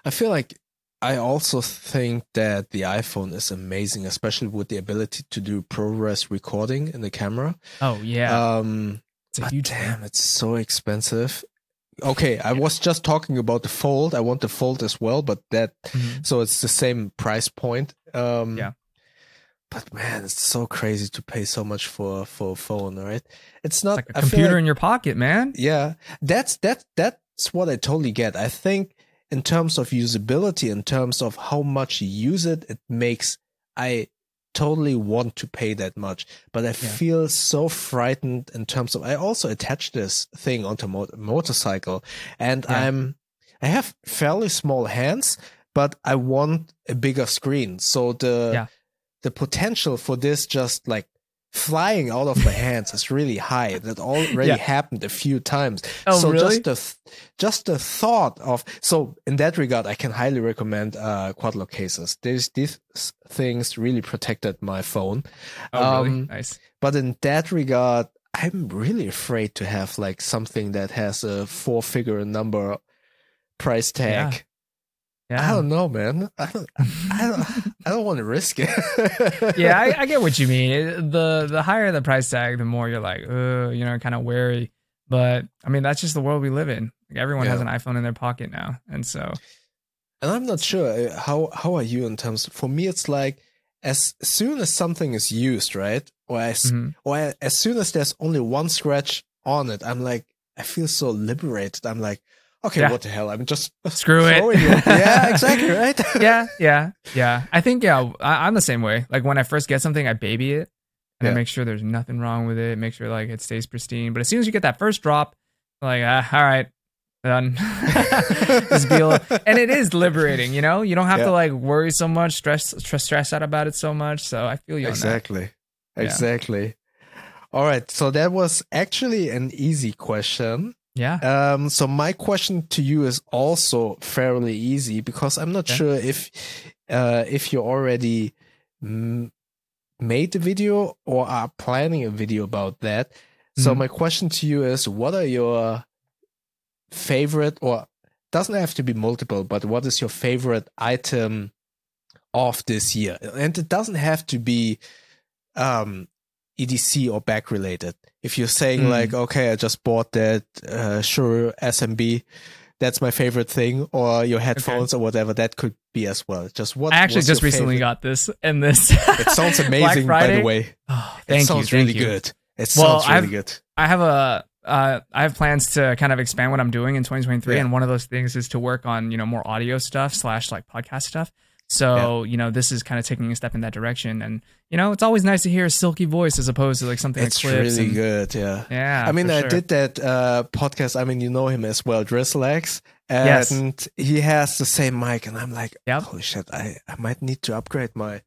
I feel like I also think that the iPhone is amazing, especially with the ability to do ProRes recording in the camera. Oh yeah, Um, it's a but huge damn, it's so expensive. Okay, I was just talking about the Fold. I want the Fold as well, but that Mhm. so it's the same price point. Um, Yeah. But man, it's so crazy to pay so much for for a phone, right? It's not It's like a computer like- in your pocket, man. yeah, that's that that's what I totally get. I think in terms of usability, in terms of how much you use it, it makes I totally want to pay that much. But I feel so frightened in terms of I also attach this thing onto mo- motorcycle, and Yeah. I'm I have fairly small hands, but I want a bigger screen. So the Yeah. the potential for this just like flying out of my hands is really high. That already Yeah. happened a few times. Oh, so really? just the th- just the thought of so in that regard, I can highly recommend uh, quad lock cases. These these things really protected my phone. Oh, really? Um, Nice. But in that regard, I'm really afraid to have like something that has a four figure number price tag. I Yeah. I don't know, man. I don't. I don't. I don't want to risk it. yeah, I, I get what you mean. It- the the higher the price tag, the more you're like, uh, you know, kind of wary. But I mean, that's just the world we live in. Like, everyone has an iPhone in their pocket now, and so And I'm not sure uh, how how are you in terms. For me, it's like as soon as something is used, right, or as mhm. or as soon as there's only one scratch on it, I'm like I feel so liberated. I'm like, okay, Yeah. what the hell? I'm just screw it. yeah, exactly, right. yeah, yeah, yeah. I think yeah, I, I'm the same way. Like when I first get something, I baby it and I make sure there's nothing wrong with it. Make sure like it stays pristine. But as soon as you get that first drop, like ah, all right, done. Just be able- and it is liberating. You know, you don't have Yeah. to like worry so much, stress stress stress out about it so much. So I feel you exactly, Yeah. exactly. All right, so that was actually an easy question. Yeah. Um, so my question to you is also fairly easy because I'm not sure if uh, if you already m- made the video or are planning a video about that. So Mhm. my question to you is, what are your favorite or doesn't have to be multiple, but what is your favorite item of this year? And it doesn't have to be um EDC or back related. If you're saying Mm. like, okay, I just bought that uh, Shure SM7B, that's my favorite thing, or your headphones or whatever, that could be as well. Just what? I actually just recently favorite? got this and this. It sounds amazing, by the way. Oh, It thank you. sounds thank really you. good. It Well, sounds really I've- good. I have a uh, I have plans to kind of expand what I'm doing in 2023, Yeah. and one of those things is to work on you know more audio stuff slash like podcast stuff. So you know this is kind of taking a step in that direction, and you know it's always nice to hear a silky voice as opposed to like something It's that clips. really and- good. Yeah. Yeah, I mean, I sure. did that uh, podcast. I mean, you know him as well, Drizzlex, Yes. and he has the same mic. And I'm like, Yep. holy shit, I, I might need to upgrade my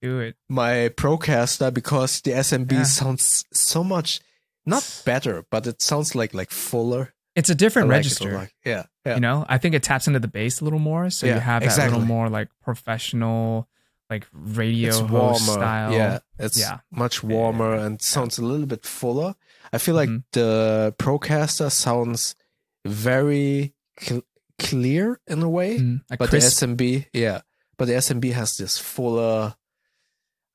do it. my Procaster because the SM7B Yeah. sounds so much not better, but it sounds like like fuller. It's a different like it register. yeah, yeah. You know, I think it taps into the bass a little more, so Yeah, you have that exactly. little more like professional, like radio it's warmer. style. Yeah, it's Yeah. much warmer and sounds a little bit fuller. I feel like Mhm. the Procaster sounds very cl- clear in a way. Mm, like but crisp. the SM7B, yeah, but the SM7B has this fuller.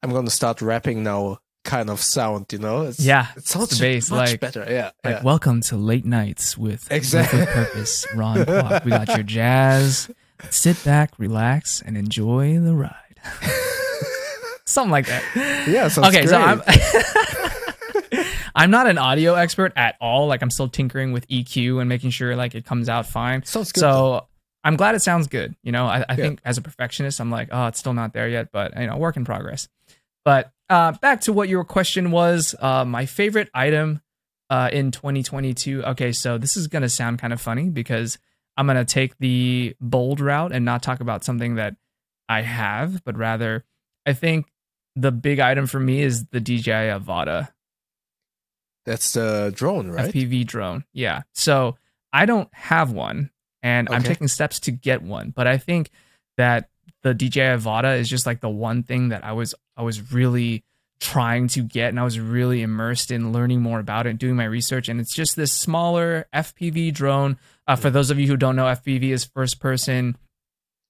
I'm gonna start rapping now, kind of sound. You know, it's, Yeah, it sounds the bass, much like- better. Yeah, Like, yeah. welcome to late nights with Exactly. With Purpose, Ron Kwok. We got your jazz. Sit back, relax, and enjoy the ride. Something like that. yeah. Okay, so. I'm I'm not an audio expert at all. Like I'm still tinkering with EQ and making sure like it comes out fine. sounds good. So I'm glad it sounds good. You know, I, I Yeah. think as a perfectionist, I'm like, oh, it's still not there yet, but you know, work in progress. But uh, back to what your question was, uh, my favorite item uh, in 2022. Okay, so this is gonna sound kind of funny because I'm gonna take the bold route and not talk about something that I have, but rather, I think the big item for me is the DJI Avata. That's the drone, right? FPV drone. Yeah. So I don't have one and I'm taking steps to get one, but I think that the DJI Avata is just like the one thing that I was I was really trying to get and I was really immersed in learning more about it, doing my research and it's just this smaller FPV drone. Uh, for those of you who don't know FPV is first person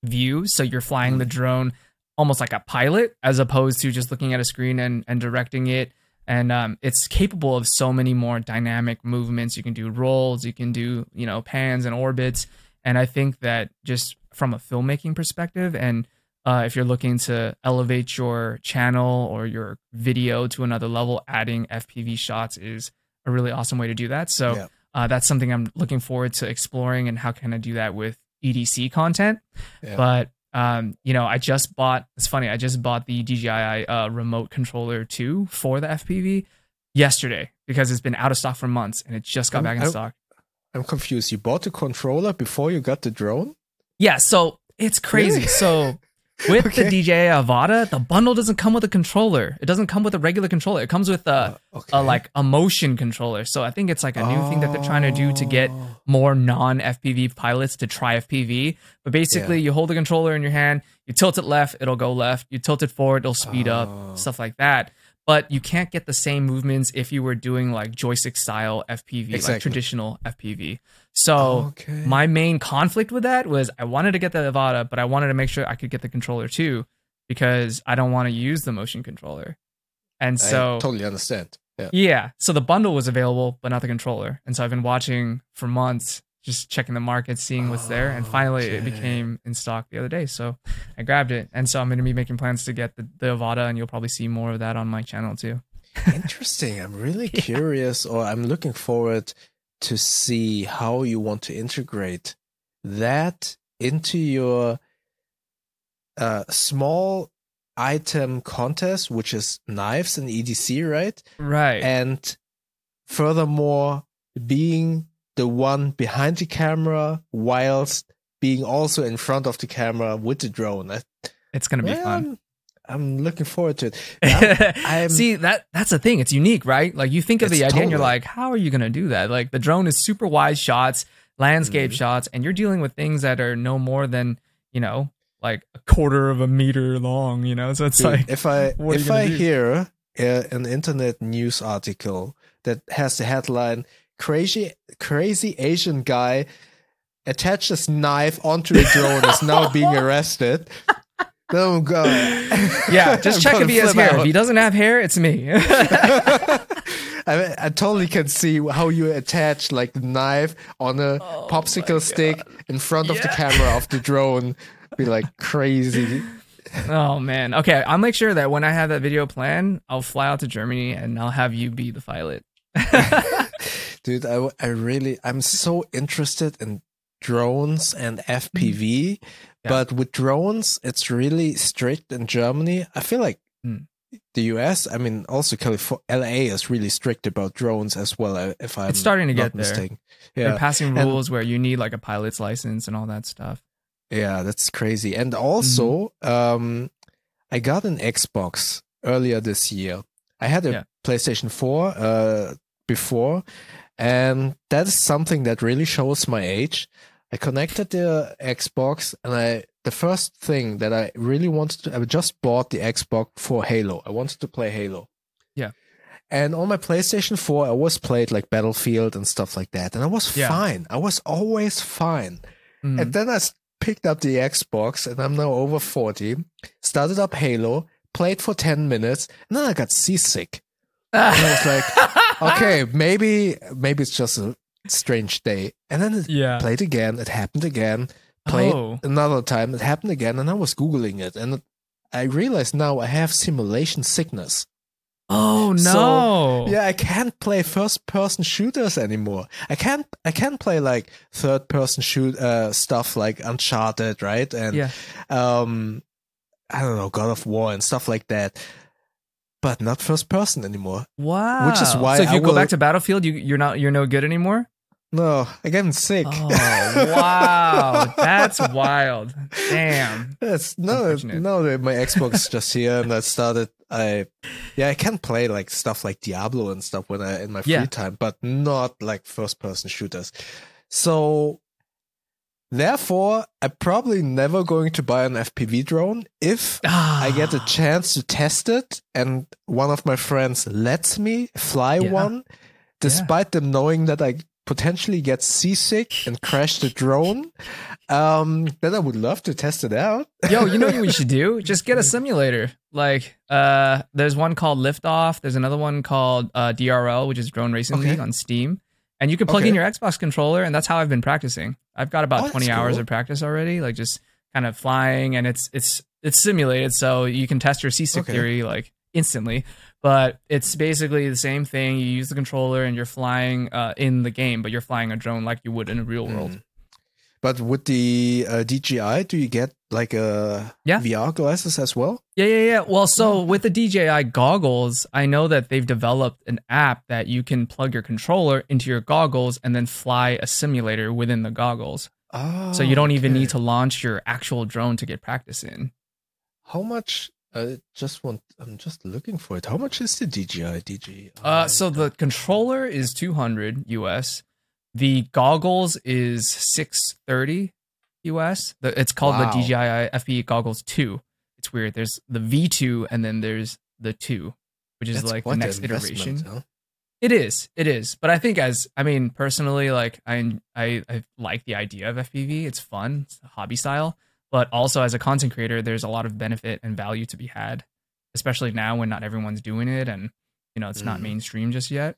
view, so you're flying the drone almost like a pilot as opposed to just looking at a screen and and directing it and um, it's capable of so many more dynamic movements. You can do rolls, you can do you know pans and orbits, and I think that just from a filmmaking perspective, and uh, if you're looking to elevate your channel or your video to another level, adding FPV shots is a really awesome way to do that. So Yeah. uh, that's something I'm looking forward to exploring, and how can I do that with EDC content? Yeah. But um, you know, I just bought. It's funny. I just bought the DJI uh, remote controller two for the FPV yesterday because it's been out of stock for months and it just got I'm- back in I'm- stock. I'm confused. You bought the controller before you got the drone? Yeah, so it's crazy. Really? So with Okay. the DJI Avata, the bundle doesn't come with a controller. It doesn't come with a regular controller. It comes with a, uh, okay. a like a motion controller. So I think it's like a new thing that they're trying to do to get Oh. more non FPV pilots to try FPV. But basically, you hold the controller in your hand, you tilt it left, it'll go left. You tilt it forward, it'll speed Oh. up, stuff like that. But you can't get the same movements if you were doing like joystick style FPV, like traditional FPV. So Okay. my main conflict with that was I wanted to get the Avata, but I wanted to make sure I could get the controller too because I don't want to use the motion controller. And I so totally understand. Yeah. yeah. So the bundle was available, but not the controller. And so I've been watching for months, just checking the market, seeing what's there. And finally it became in stock the other day. So I grabbed it. And so I'm going to be making plans to get the, the Avata, and you'll probably see more of that on my channel too. Interesting. I'm really curious, or I'm looking forward to see how you want to integrate that into your uh, small item contest, which is knives and EDC, right? Right. And furthermore, being the one behind the camera whilst being also in front of the camera with the drone. I, it's going to be fun. Um, I'm looking forward to it. I'm, I'm- See that that's the thing. It's unique, right? Like you think of the idea and you're like, how are you gonna do that? Like the drone is super wide shots, landscape Mhm. shots, and you're dealing with things that are no more than you know, like a quarter of a meter long. You know, so it's Dude, like if I if I do? hear uh, an internet news article that has the headline "Crazy Crazy Asian guy attaches knife onto a drone is now being arrested." Oh god! yeah, just check if he has hair. If he doesn't have hair, it's me. I, I totally can see how you attach like the knife on a Oh popsicle stick in front of the camera of the drone. Be like crazy. oh man. Okay, I'll make sure that when I have that video planned, I'll fly out to Germany and I'll have you be the pilot. Dude, I, I really, I'm so interested in drones and FPV, Yeah. but with drones, it's really strict in Germany. I feel like Mm. the US, I mean, also California, LA is really strict about drones as well. uh, If I'm It's starting to not get there. mistaken. They're Yeah, passing And- rules where you need like a pilot's license and all that stuff. yeah, that's crazy. And also, Mm-hmm. um, I got an Xbox earlier this year. I had a Yeah. PlayStation 4 uh, before, and that is something that really shows my age. I connected the Xbox, and I the first thing that I really wanted to, I just bought the Xbox for Halo. I wanted to play Halo. Yeah. And on my PlayStation 4, I always played like Battlefield and stuff like that, and I was Yeah. fine. I was always fine. Mhm. And then I picked up the Xbox, and I'm now over 40. Started up Halo, played for 10 minutes, and then I got seasick. And I was like, okay, maybe maybe it's just a strange day. And then it yeah. played again. It happened again. Played Oh. another time. It happened again, and I was googling it, and it, I realized now I have simulation sickness. Oh So, no. Yeah, I can't play first person shooters anymore. I can't I can't play like third person shoot uh stuff like Uncharted, right? And Yeah. um I don't know, God of War and stuff like that. But not first person anymore. Wow. Which is why So if I you go will- back to Battlefield, you you're not you're no good anymore. No, I'm getting sick. Oh wow, that's wild. Damn. That's no, no. My Xbox is just here, and I started. I, yeah, I can play like stuff like Diablo and stuff when I in my free Yeah. time, but not like first person shooters. So, therefore, I'm probably never going to buy an FPV drone if I get a Ah. chance to test it, and one of my friends lets me fly Yeah. one, despite them knowing that I potentially get seasick and crash the drone. Um, then I would love to test it out. Yo, you know what we should do? Just get a simulator. Like, uh, there's one called Liftoff. There's another one called uh, DRL, which is Drone Racing Okay. League on Steam. And you can plug in your Xbox controller, and that's how I've been practicing. I've got about Oh, that's 20 hours of practice already, like just kind of flying, and it's it's it's simulated, so you can test your seasick Okay. theory like instantly. But it's basically the same thing. You use the controller, and you're flying uh, in the game, but you're flying a drone like you would in a real world. But with the uh, DJI, do you get like a Yeah. VR glasses as well? Yeah, yeah, yeah. Well, so with the DJI goggles, I know that they've developed an app that you can plug your controller into your goggles and then fly a simulator within the goggles. Oh, so you don't even okay. need to launch your actual drone to get practice in. How much? I just want. I'm just looking for it. How much is the DJI? DJI. Uh, so the controller is 200 US. The goggles is 630 US. The, it's called Wow. the DJI FPV goggles 2. It's weird. There's the V2 and then there's the 2, which is That's like the next iteration. huh? It is. It is. But I think as I mean personally, like I I, I like the idea of FPV. It's fun. It's a hobby style. But also as a content creator, there's a lot of benefit and value to be had, especially now when not everyone's doing it and you know it's not Mhm. mainstream just yet.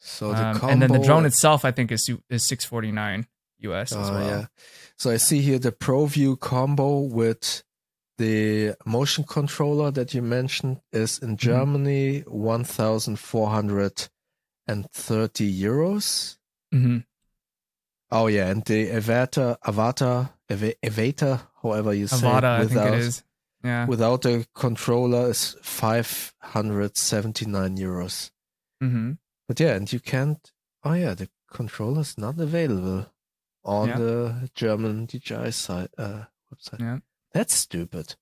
So the Um, combo, and then the drone itself, I think is is 649 US as Oh, well. yeah. So I see here the ProView combo with the motion controller that you mentioned is Mm-hmm. in Germany one thousand four hundred and thirty euros. hmm Oh yeah, and the Avatar, Avatar, Eva- Avatar, however you say, Avata, I it, think without it is. Yeah. without the controller is five hundred seventy nine euros. hmm But yeah, and you can't. Oh yeah, the controller is not available on Yeah. the German DJI site uh, website. Yeah. That's stupid.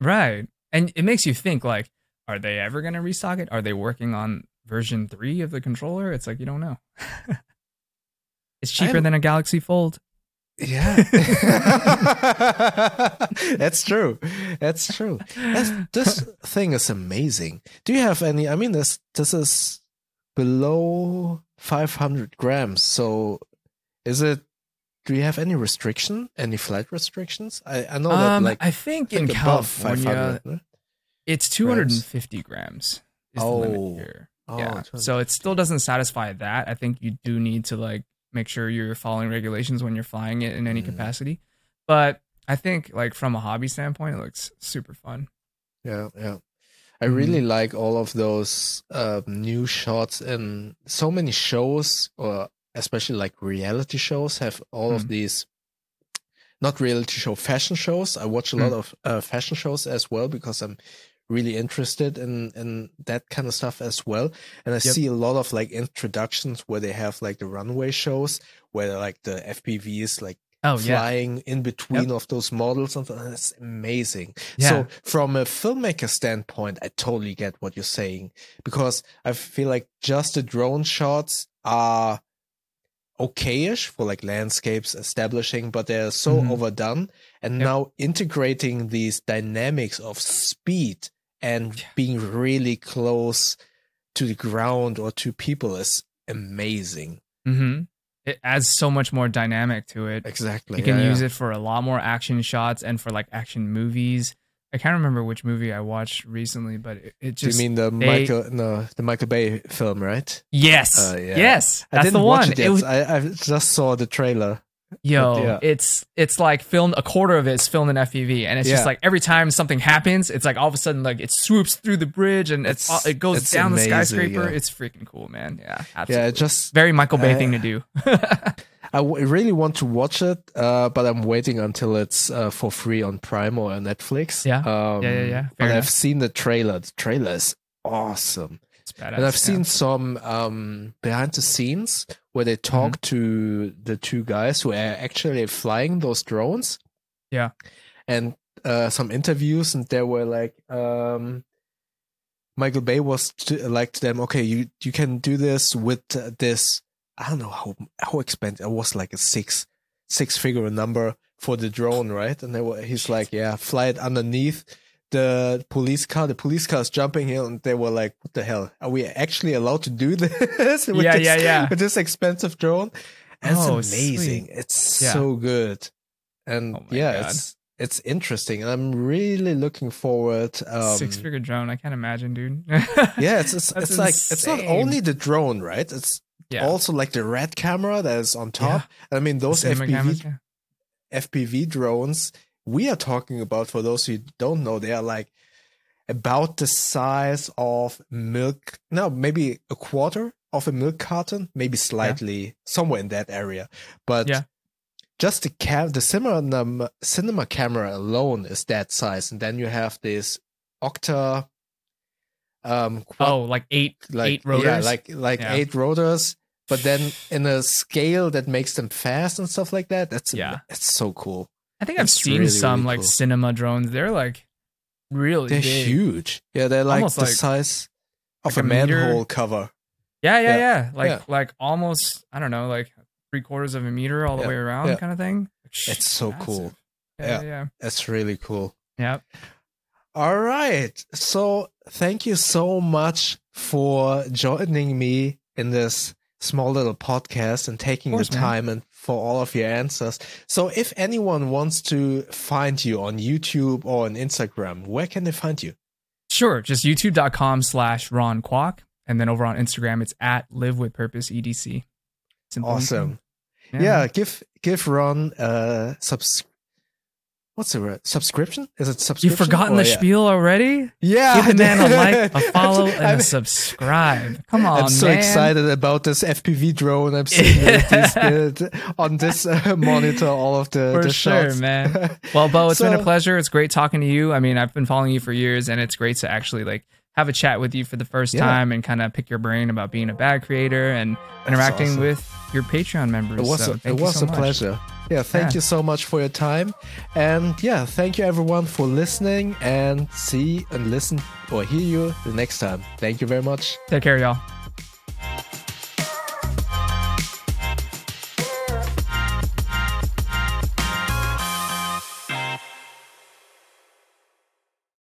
Right. and it makes you think like, are they ever gonna restock it? Are they working on version three of the controller? It's like you don't know. it's cheaper I'm- than a Galaxy Fold. Yeah, that's true. That's true. That's, this thing is amazing. Do you have any? I mean, this this is below 500 grams. So, is it? Do you have any restriction? Any flight restrictions? I I know that Um, like I think in think above California 500. it's 250 grams is the Oh. limit here. Oh, yeah. So it still doesn't satisfy that. I think you do need to like make sure you're following regulations when you're flying it in any Mm. capacity. But I think like from a hobby standpoint, it looks super fun. Yeah, yeah. I really like all of those uh, new shots, and so many shows, or especially like reality shows, have all of Mm. these. Not reality show, fashion shows. I watch a lot Mm. of uh, fashion shows as well because I'm really interested in in that kind of stuff as well. And I Yep. see a lot of like introductions where they have like the runway shows where like the FPVs like Oh yeah. flying in between of those models and that's amazing. Yeah. So from a filmmaker standpoint, I totally get what you're saying because I feel like just the drone shots are okayish for like landscapes establishing, but they're so Mhm. overdone. And Yep. now integrating these dynamics of speed and Yeah. being really close to the ground or to people is amazing. hmm It adds so much more dynamic to it. Exactly. You can yeah, use yeah. it for a lot more action shots and for like action movies. I can't remember which movie I watched recently, but it, it Do you mean the they- Michael no the Michael Bay film, right? yes, Uh, yeah. yes, I that's didn't the watch one. it yet. It was, I, I just saw the trailer. Yo, yeah. it's it's like filmed a quarter of it is filmed in FPV, and it's Yeah. just like every time something happens, it's like all of a sudden like it swoops through the bridge and it's, It's- it goes it's down amazing, the skyscraper. yeah. It's freaking cool, man. Yeah, Yeah, absolutely. it just very Michael Bay I- thing to do. I w- really want to watch it, uh, but I'm waiting until it's uh, for free on Prime or Netflix. Yeah. um, Yeah, yeah, yeah. Fair But I've seen the trailer. The trailer is awesome, it's badass. and I've yeah. seen some um, behind the scenes where they talk Mm-hmm. to the two guys who are actually flying those drones. Yeah. and uh, some interviews, and there were like, um, Michael Bay was to, like to them, okay, you you can do this with uh, this. I don't know how how expensive. It was like a six six figure number for the drone, right? And they were, he's like, yeah, fly it underneath the police car. The police car is jumping here, and they were like, what the hell? Are we actually allowed to do this? with Yeah, this, yeah, yeah. With this expensive drone, and Oh, it's amazing. sweet. It's Yeah. so good, and Oh yeah, God. it's it's interesting, I'm really looking forward. Um, Six figure drone. I can't imagine, dude. yeah, it's it's, it's like it's not only the drone, right? It's yeah. also like the red camera that is on top. I mean, those FPV cameras, yeah. FPV drones we are talking about, for those who don't know, they are like about the size of milk. No, maybe a quarter of a milk carton, maybe slightly somewhere in that area. But Yeah. just the cam, the cinema cinema camera alone is that size, and then you have this octa. Um, quad- Oh, like eight like eight rotors. yeah, like like Yeah. eight rotors, but then in a scale that makes them fast and stuff like that. That's Yeah. it's so cool. I think I've seen really, some really like cool. cinema drones. They're like really They're big. huge. Yeah, they're like Almost the like- size of like a, a manhole cover. Yeah, yeah, Yeah. yeah. Like Yeah. like almost I don't know, like three quarters of a meter all the Yeah. way around, kind of thing. It's so cool. Massive. Yeah, Yeah. yeah. That's really cool. Yep. All right. So thank you so much for joining me in this small little podcast and taking the course, man. time and for all of your answers. So if anyone wants to find you on YouTube or on Instagram, where can they find you? Sure. Just youtube.com slash Ron Kwok. And then over on Instagram, it's at live with purpose EDC. Awesome. clean. Yeah, give give Ron uh subs what's the word? Subscription? Is it subscription? You've forgotten Or- the yeah. spiel already? Yeah. Give the man a like, a follow, and a subscribe. Come on, I'm so man. excited about this FPV drone. I'm seeing this, on this uh, monitor, all of the, show. For the sure, shots. man. Well, Bo, it's been a pleasure. It's great talking to you. I mean, I've been following you for years, and it's great to actually like have a chat with you for the first Yeah. time and kind of pick your brain about being a bad creator and interacting awesome. with your Patreon members. It was So a, it was so a pleasure. Yeah, thank Yeah. you so much for your time. And yeah, thank you everyone for listening and see and listen or hear you the next time. Thank you very much. Take care, y'all.